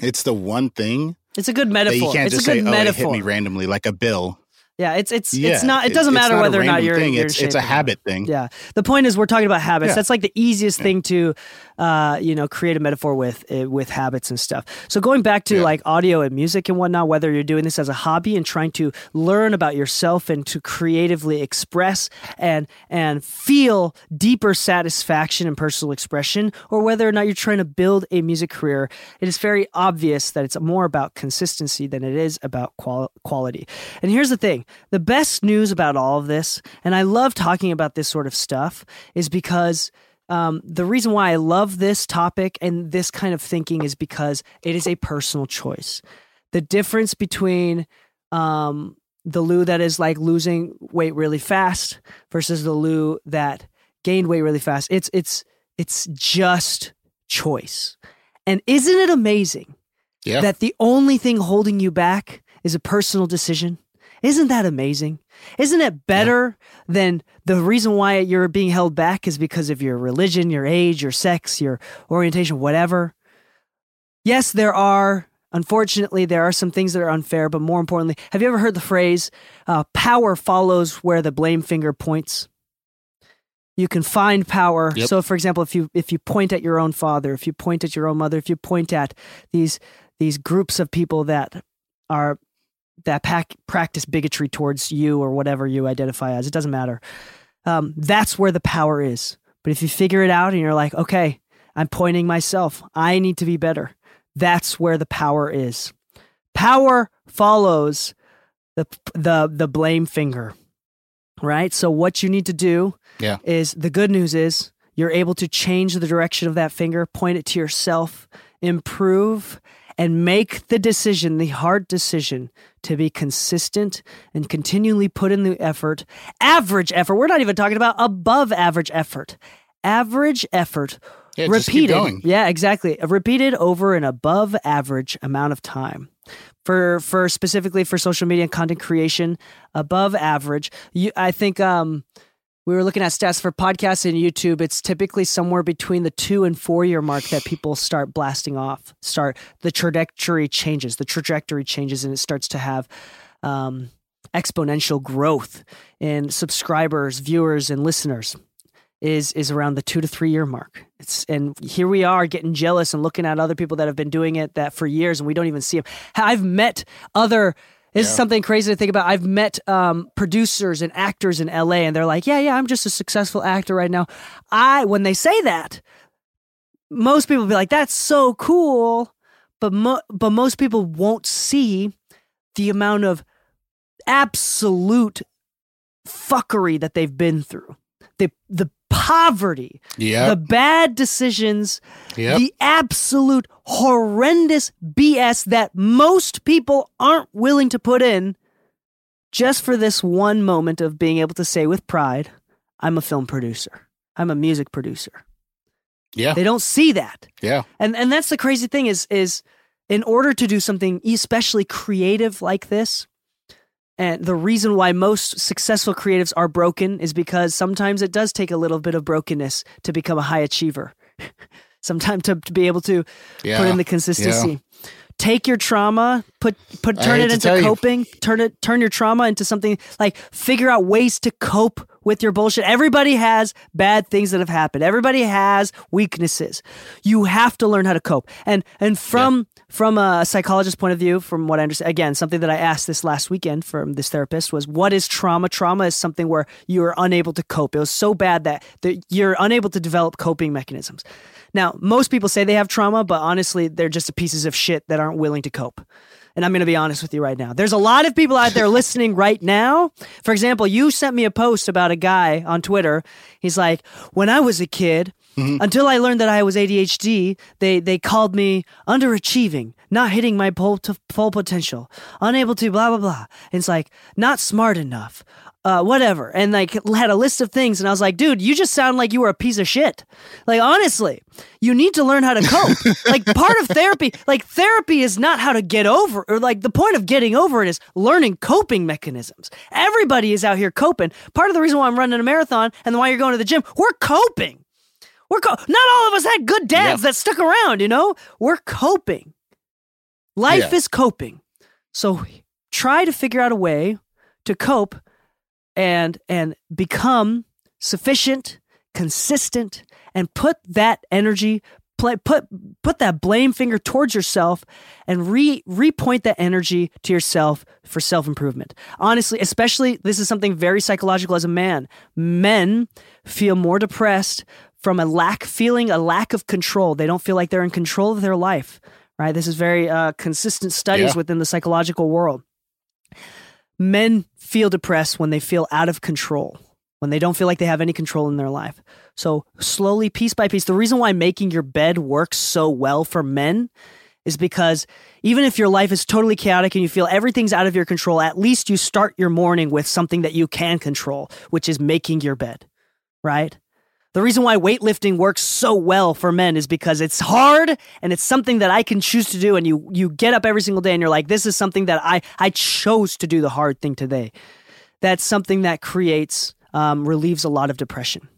it's the one thing it's a good metaphor. you can't it's just a good say, "Oh, it metaphor. hit me randomly," like a bill. Yeah, it's it's Yeah, it's not. It doesn't matter not whether or not you're. thing. you're It's it's a habit thing. Yeah. The point is, we're talking about habits. Yeah. That's like the easiest thing to, uh, you know, create a metaphor with uh, with habits and stuff. So going back to Yeah. like audio and music and whatnot, whether you're doing this as a hobby and trying to learn about yourself and to creatively express and and feel deeper satisfaction and personal expression, or whether or not you're trying to build a music career, it is very obvious that it's more about consistency than it is about qual- quality. And here's the thing: the best news about all of this, and I love talking about this sort of stuff, is because um, the reason why I love this topic and this kind of thinking is because it is a personal choice. The difference between um, the Lu that is like losing weight really fast versus the Lu that gained weight really fast, it's it's it's just choice. And isn't it amazing Yeah. that the only thing holding you back is a personal decision? Isn't that amazing? Isn't it better than the reason why you're being held back is because of your religion, your age, your sex, your orientation, whatever? Yes, there are, unfortunately, there are some things that are unfair, but more importantly, have you ever heard the phrase, uh, power follows where the blame finger points? You can find power. Yep. So, for example, if you if you point at your own father, if you point at your own mother, if you point at these these groups of people that are that pack, practice bigotry towards you or whatever you identify as. It doesn't matter. Um, that's where the power is. But if you figure it out and you're like, okay, I'm pointing myself, I need to be better. That's where the power is. Power follows the the the blame finger, right? So what you need to do Yeah. is the good news is you're able to change the direction of that finger, point it to yourself, improve, and make the decision, the hard decision, to be consistent and continually put in the effort. Average effort. We're not even talking about above average effort. Average effort. Yeah, just keep repeated. going. Yeah, exactly. Repeated over an above average amount of time. For for specifically for social media and content creation, above average. You, I think um, we were looking at stats for podcasts and YouTube. It's typically somewhere between the two and four year mark that people start blasting off. Start the trajectory changes. The trajectory changes, and it starts to have um, exponential growth in subscribers, viewers, and listeners. Is is around the two to three year mark. It's and here we are getting jealous and looking at other people that have been doing it that for years, and we don't even see them. I've met other this is something crazy to think about. I've met um, producers and actors in LA, and they're like, "Yeah, yeah, I'm just a successful actor right now." I, when they say that, most people be like, "That's so cool," but mo- but most people won't see the amount of absolute fuckery that they've been through, the the poverty, Yeah. the bad decisions, Yep. the absolute horrendous BS that most people aren't willing to put in just for this one moment of being able to say with pride, I'm a film producer. I'm a music producer. yeah. They don't see that. Yeah. And and that's the crazy thing is is in order to do something especially creative like this, And the reason why most successful creatives are broken is because sometimes it does take a little bit of brokenness to become a high achiever. sometimes to, to be able to Yeah. put in the consistency. Yeah. Take your trauma, put put turn it into tell you. coping. Turn it turn your trauma into something like figure out ways to cope with your bullshit. Everybody has bad things that have happened. Everybody has weaknesses. You have to learn how to cope. And and from from a psychologist point of view, from what I understand, again, something that I asked this last weekend from this therapist was, "What is trauma?" Trauma is something where you are unable to cope. It was so bad that, that you're unable to develop coping mechanisms. Now, most people say they have trauma, but honestly, they're just pieces of shit that aren't willing to cope. And I'm going to be honest with you right now. There's a lot of people out there listening right now. For example, you sent me a post about a guy on Twitter. He's like, "When I was a kid, mm-hmm. until I learned that I was ADHD, they they called me underachieving, not hitting my full, full potential, unable to blah blah blah." And it's like not smart enough, uh, whatever, and like had a list of things. And I was like, "Dude, you just sound like you were a piece of shit." Like honestly, you need to learn how to cope. like part of therapy, like therapy is not how to get over, or like the point of getting over it is learning coping mechanisms. Everybody is out here coping. Part of the reason why I'm running a marathon and why you're going to the gym, we're coping. We're co- not all of us had good dads Yeah. that stuck around, you know? We're coping. Life Yeah. is coping. So try to figure out a way to cope and and become sufficient, consistent and put that energy play, put put that blame finger towards yourself and re repoint that energy to yourself for self-improvement. Honestly, especially this is something very psychological as a man. Men feel more depressed from a lack feeling a lack of control. They don't feel like they're in control of their life. Right? This is very uh, consistent studies Yeah. within the psychological world. Men feel depressed when they feel out of control, when they don't feel like they have any control in their life. So, slowly, piece by piece, the reason why making your bed works so well for men is because even if your life is totally chaotic and you feel everything's out of your control, at least you start your morning with something that you can control, which is making your bed, right? The reason why weightlifting works so well for men is because it's hard and it's something that I can choose to do. And you you get up every single day and you're like, this is something that I I chose to do the hard thing today. That's something that creates um, relieves a lot of depression.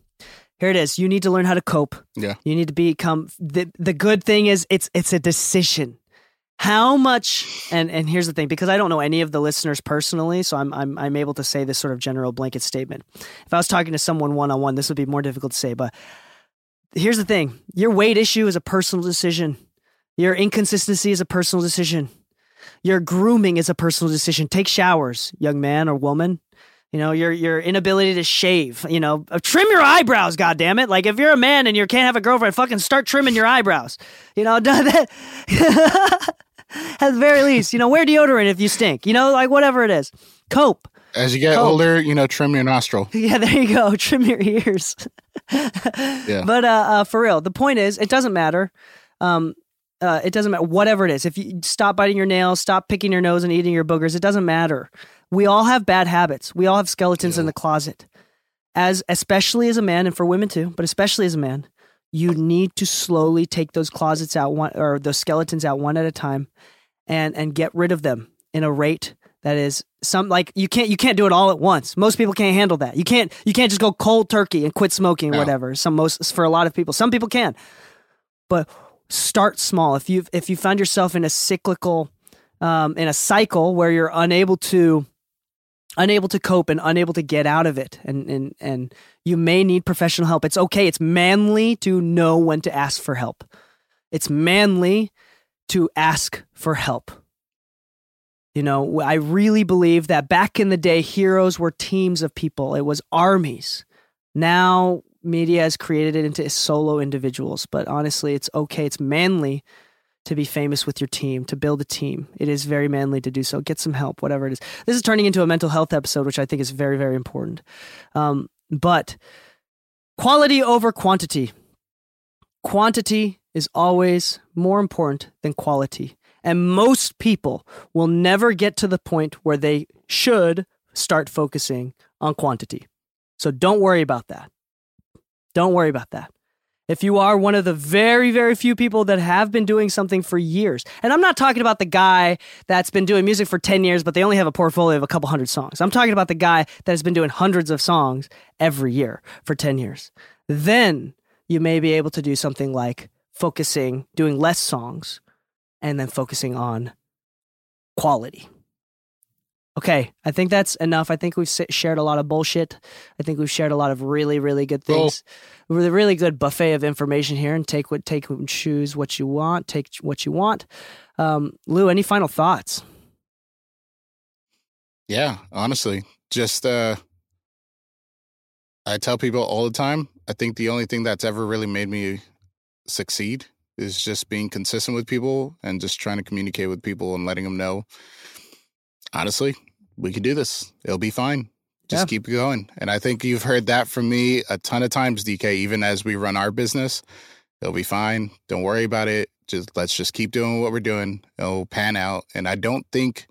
Here it is. You need to learn how to cope. Yeah. You need to become the the good thing is it's it's a decision. How much and and here's the thing because I don't know any of the listeners personally, so I'm I'm I'm able to say this sort of general blanket statement. If I was talking to someone one on one, this would be more difficult to say, but here's the thing. Your weight issue is a personal decision. Your inconsistency is a personal decision. Your grooming is a personal decision. Take showers, young man or woman. You know, your your inability to shave, you know, uh, trim your eyebrows, God damn it! Like if you're a man and you can't have a girlfriend, fucking start trimming your eyebrows. You know, that at the very least, you know, wear deodorant if you stink. You know, like whatever it is. Cope. As you get Cope. older, you know, trim your nostril. Yeah, there you go. Trim your ears. Yeah. But uh, uh, for real, the point is, it doesn't matter. Um, uh, it doesn't matter whatever it is. If you stop biting your nails, stop picking your nose and eating your boogers, it doesn't matter. We all have bad habits. We all have skeletons in the closet. As especially as a man, and for women too, but especially as a man, you need to slowly take those closets out one or those skeletons out one at a time, and and get rid of them in a rate that is some like you can't you can't do it all at once. Most people can't handle that. You can't you can't just go cold turkey and quit smoking or No. whatever. Some most for a lot of people. Some people can. But start small. If you if you find yourself in a cyclical um, in a cycle where you're unable to unable to cope and unable to get out of it and and and you may need professional help. It's okay. It's manly to know when to ask for help. It's manly to ask for help. You know, I really believe that back in the day, heroes were teams of people, it was armies. Now, media has created it into solo individuals, but honestly, it's okay. It's manly to be famous with your team, to build a team. It is very manly to do so. Get some help, whatever it is. This is turning into a mental health episode, which I think is very, very important. Um, but quality over quantity. Quantity is always more important than quality. And most people will never get to the point where they should start focusing on quantity. So don't worry about that. Don't worry about that. If you are one of the very, very few people that have been doing something for years, and I'm not talking about the guy that's been doing music for 10 years, but they only have a portfolio of a couple hundred songs. I'm talking about the guy that has been doing hundreds of songs every year for 10 years. Then you may be able to do something like focusing, doing less songs, and then focusing on quality. Okay, I think that's enough. I think we've shared a lot of bullshit. I think we've shared a lot of really, really good things. Cool. a really good buffet of information here, and take what take and choose what you want. Take what you want. Um, Lu, any final thoughts? Yeah, honestly, just uh, I tell people all the time. I think the only thing that's ever really made me succeed is just being consistent with people and just trying to communicate with people and letting them know honestly we can do this. It'll be fine. Just yeah. keep going. And I think you've heard that from me a ton of times, Dee Kei, even as we run our business. It'll be fine. Don't worry about it. Just let's just keep doing what we're doing. It'll pan out. And I don't think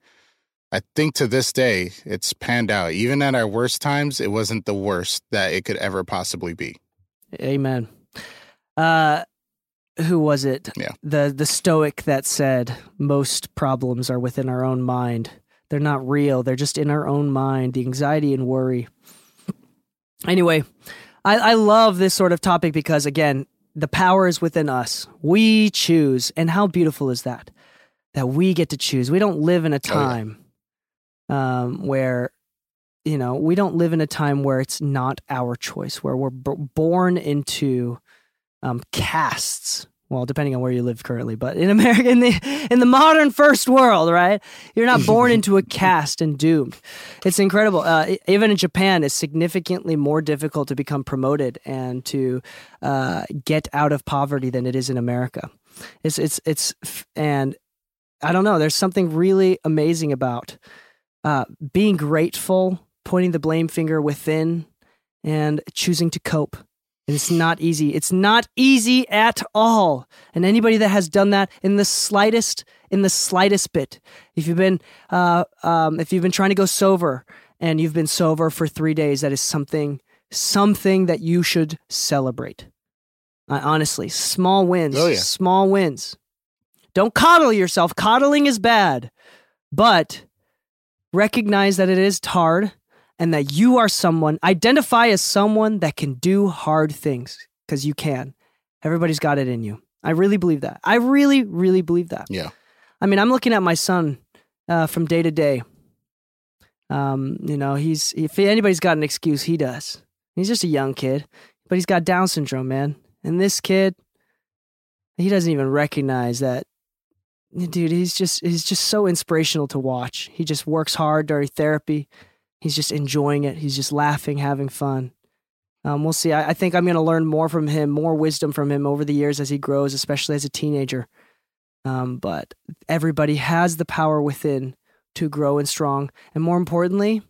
I think to this day it's panned out. Even at our worst times, it wasn't the worst that it could ever possibly be. Amen. Uh who was it? Yeah. The the stoic that said most problems are within our own mind. They're not real. They're just in our own mind, the anxiety and worry. Anyway, I, I love this sort of topic because, again, the power is within us. We choose. And how beautiful is that? That we get to choose. We don't live in a time oh, yeah. um, where, you know, we don't live in a time where it's not our choice, where we're b- born into um, castes well, depending on where you live currently, but in America, in the in the modern first world, right? You're not born into a caste and doomed. It's incredible. Uh, even in Japan, it's significantly more difficult to become promoted and to uh, get out of poverty than it is in America. It's it's it's and I don't know. There's something really amazing about uh, being grateful, pointing the blame finger within, and choosing to cope it's not easy. It's not easy at all. And anybody that has done that in the slightest, in the slightest bit, if you've been, uh, um, if you've been trying to go sober and you've been sober for three days, that is something, something that you should celebrate. Uh, honestly, small wins, oh, yeah. small wins. Don't coddle yourself. Coddling is bad, but recognize that it is hard and that you are someone, identify as someone that can do hard things because you can. Everybody's got it in you. I really believe that. I really, really believe that. Yeah. I mean, I'm looking at my son uh, from day to day. Um, you know, he's if anybody's got an excuse, he does. He's just a young kid, but he's got Down syndrome, man. And this kid, he doesn't even recognize that. Dude, he's just he's just so inspirational to watch. He just works hard during therapy he's just enjoying it. He's just laughing, having fun. Um, we'll see. I, I think I'm going to learn more from him, more wisdom from him over the years as he grows, especially as a teenager. Um, but everybody has the power within to grow and strong. And more importantly,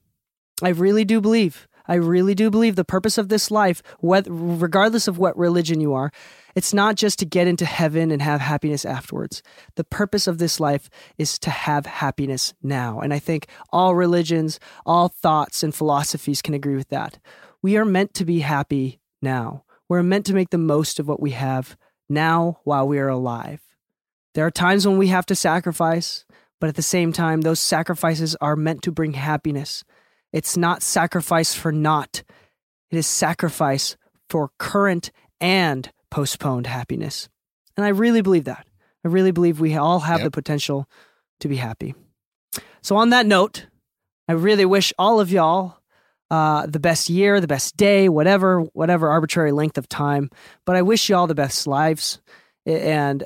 I really do believe, I really do believe the purpose of this life, regardless of what religion you are, it's not just to get into heaven and have happiness afterwards. The purpose of this life is to have happiness now. And I think all religions, all thoughts and philosophies can agree with that. We are meant to be happy now. We're meant to make the most of what we have now while we are alive. There are times when we have to sacrifice, but at the same time, those sacrifices are meant to bring happiness. It's not sacrifice for naught, it is sacrifice for current and postponed happiness. And I really believe that. I really believe we all have yep. the potential to be happy. So, on that note, I really wish all of y'all uh, the best year, the best day, whatever, whatever arbitrary length of time. But I wish y'all the best lives. And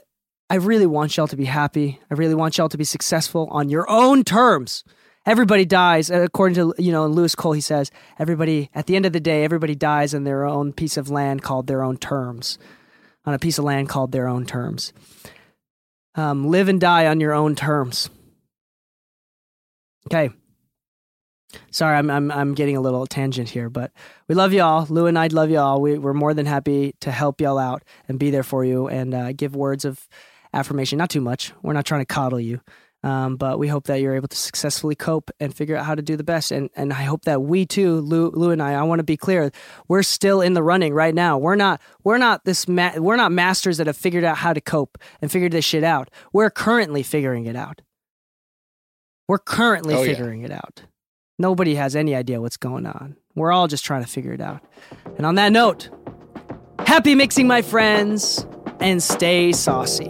I really want y'all to be happy. I really want y'all to be successful on your own terms everybody dies according to you know lewis cole he says everybody at the end of the day everybody dies in their own piece of land called their own terms on a piece of land called their own terms. Um, live and die on your own terms. Okay. Sorry I'm, I'm i'm getting a little tangent here but we love y'all. Lu and i love y'all. We, we're more than happy to help y'all out and be there for you and uh, give words of affirmation. Not too much. We're not trying to coddle you Um, but we hope that you're able to successfully cope and figure out how to do the best. And and I hope that we too, Lu, Lu and I, I want to be clear, we're still in the running right now. We're not we're not this ma- we're not masters that have figured out how to cope and figured this shit out. We're currently figuring it out. We're currently Oh, yeah. figuring it out. Nobody has any idea what's going on. We're all just trying to figure it out. And on that note, happy mixing, my friends, and stay saucy.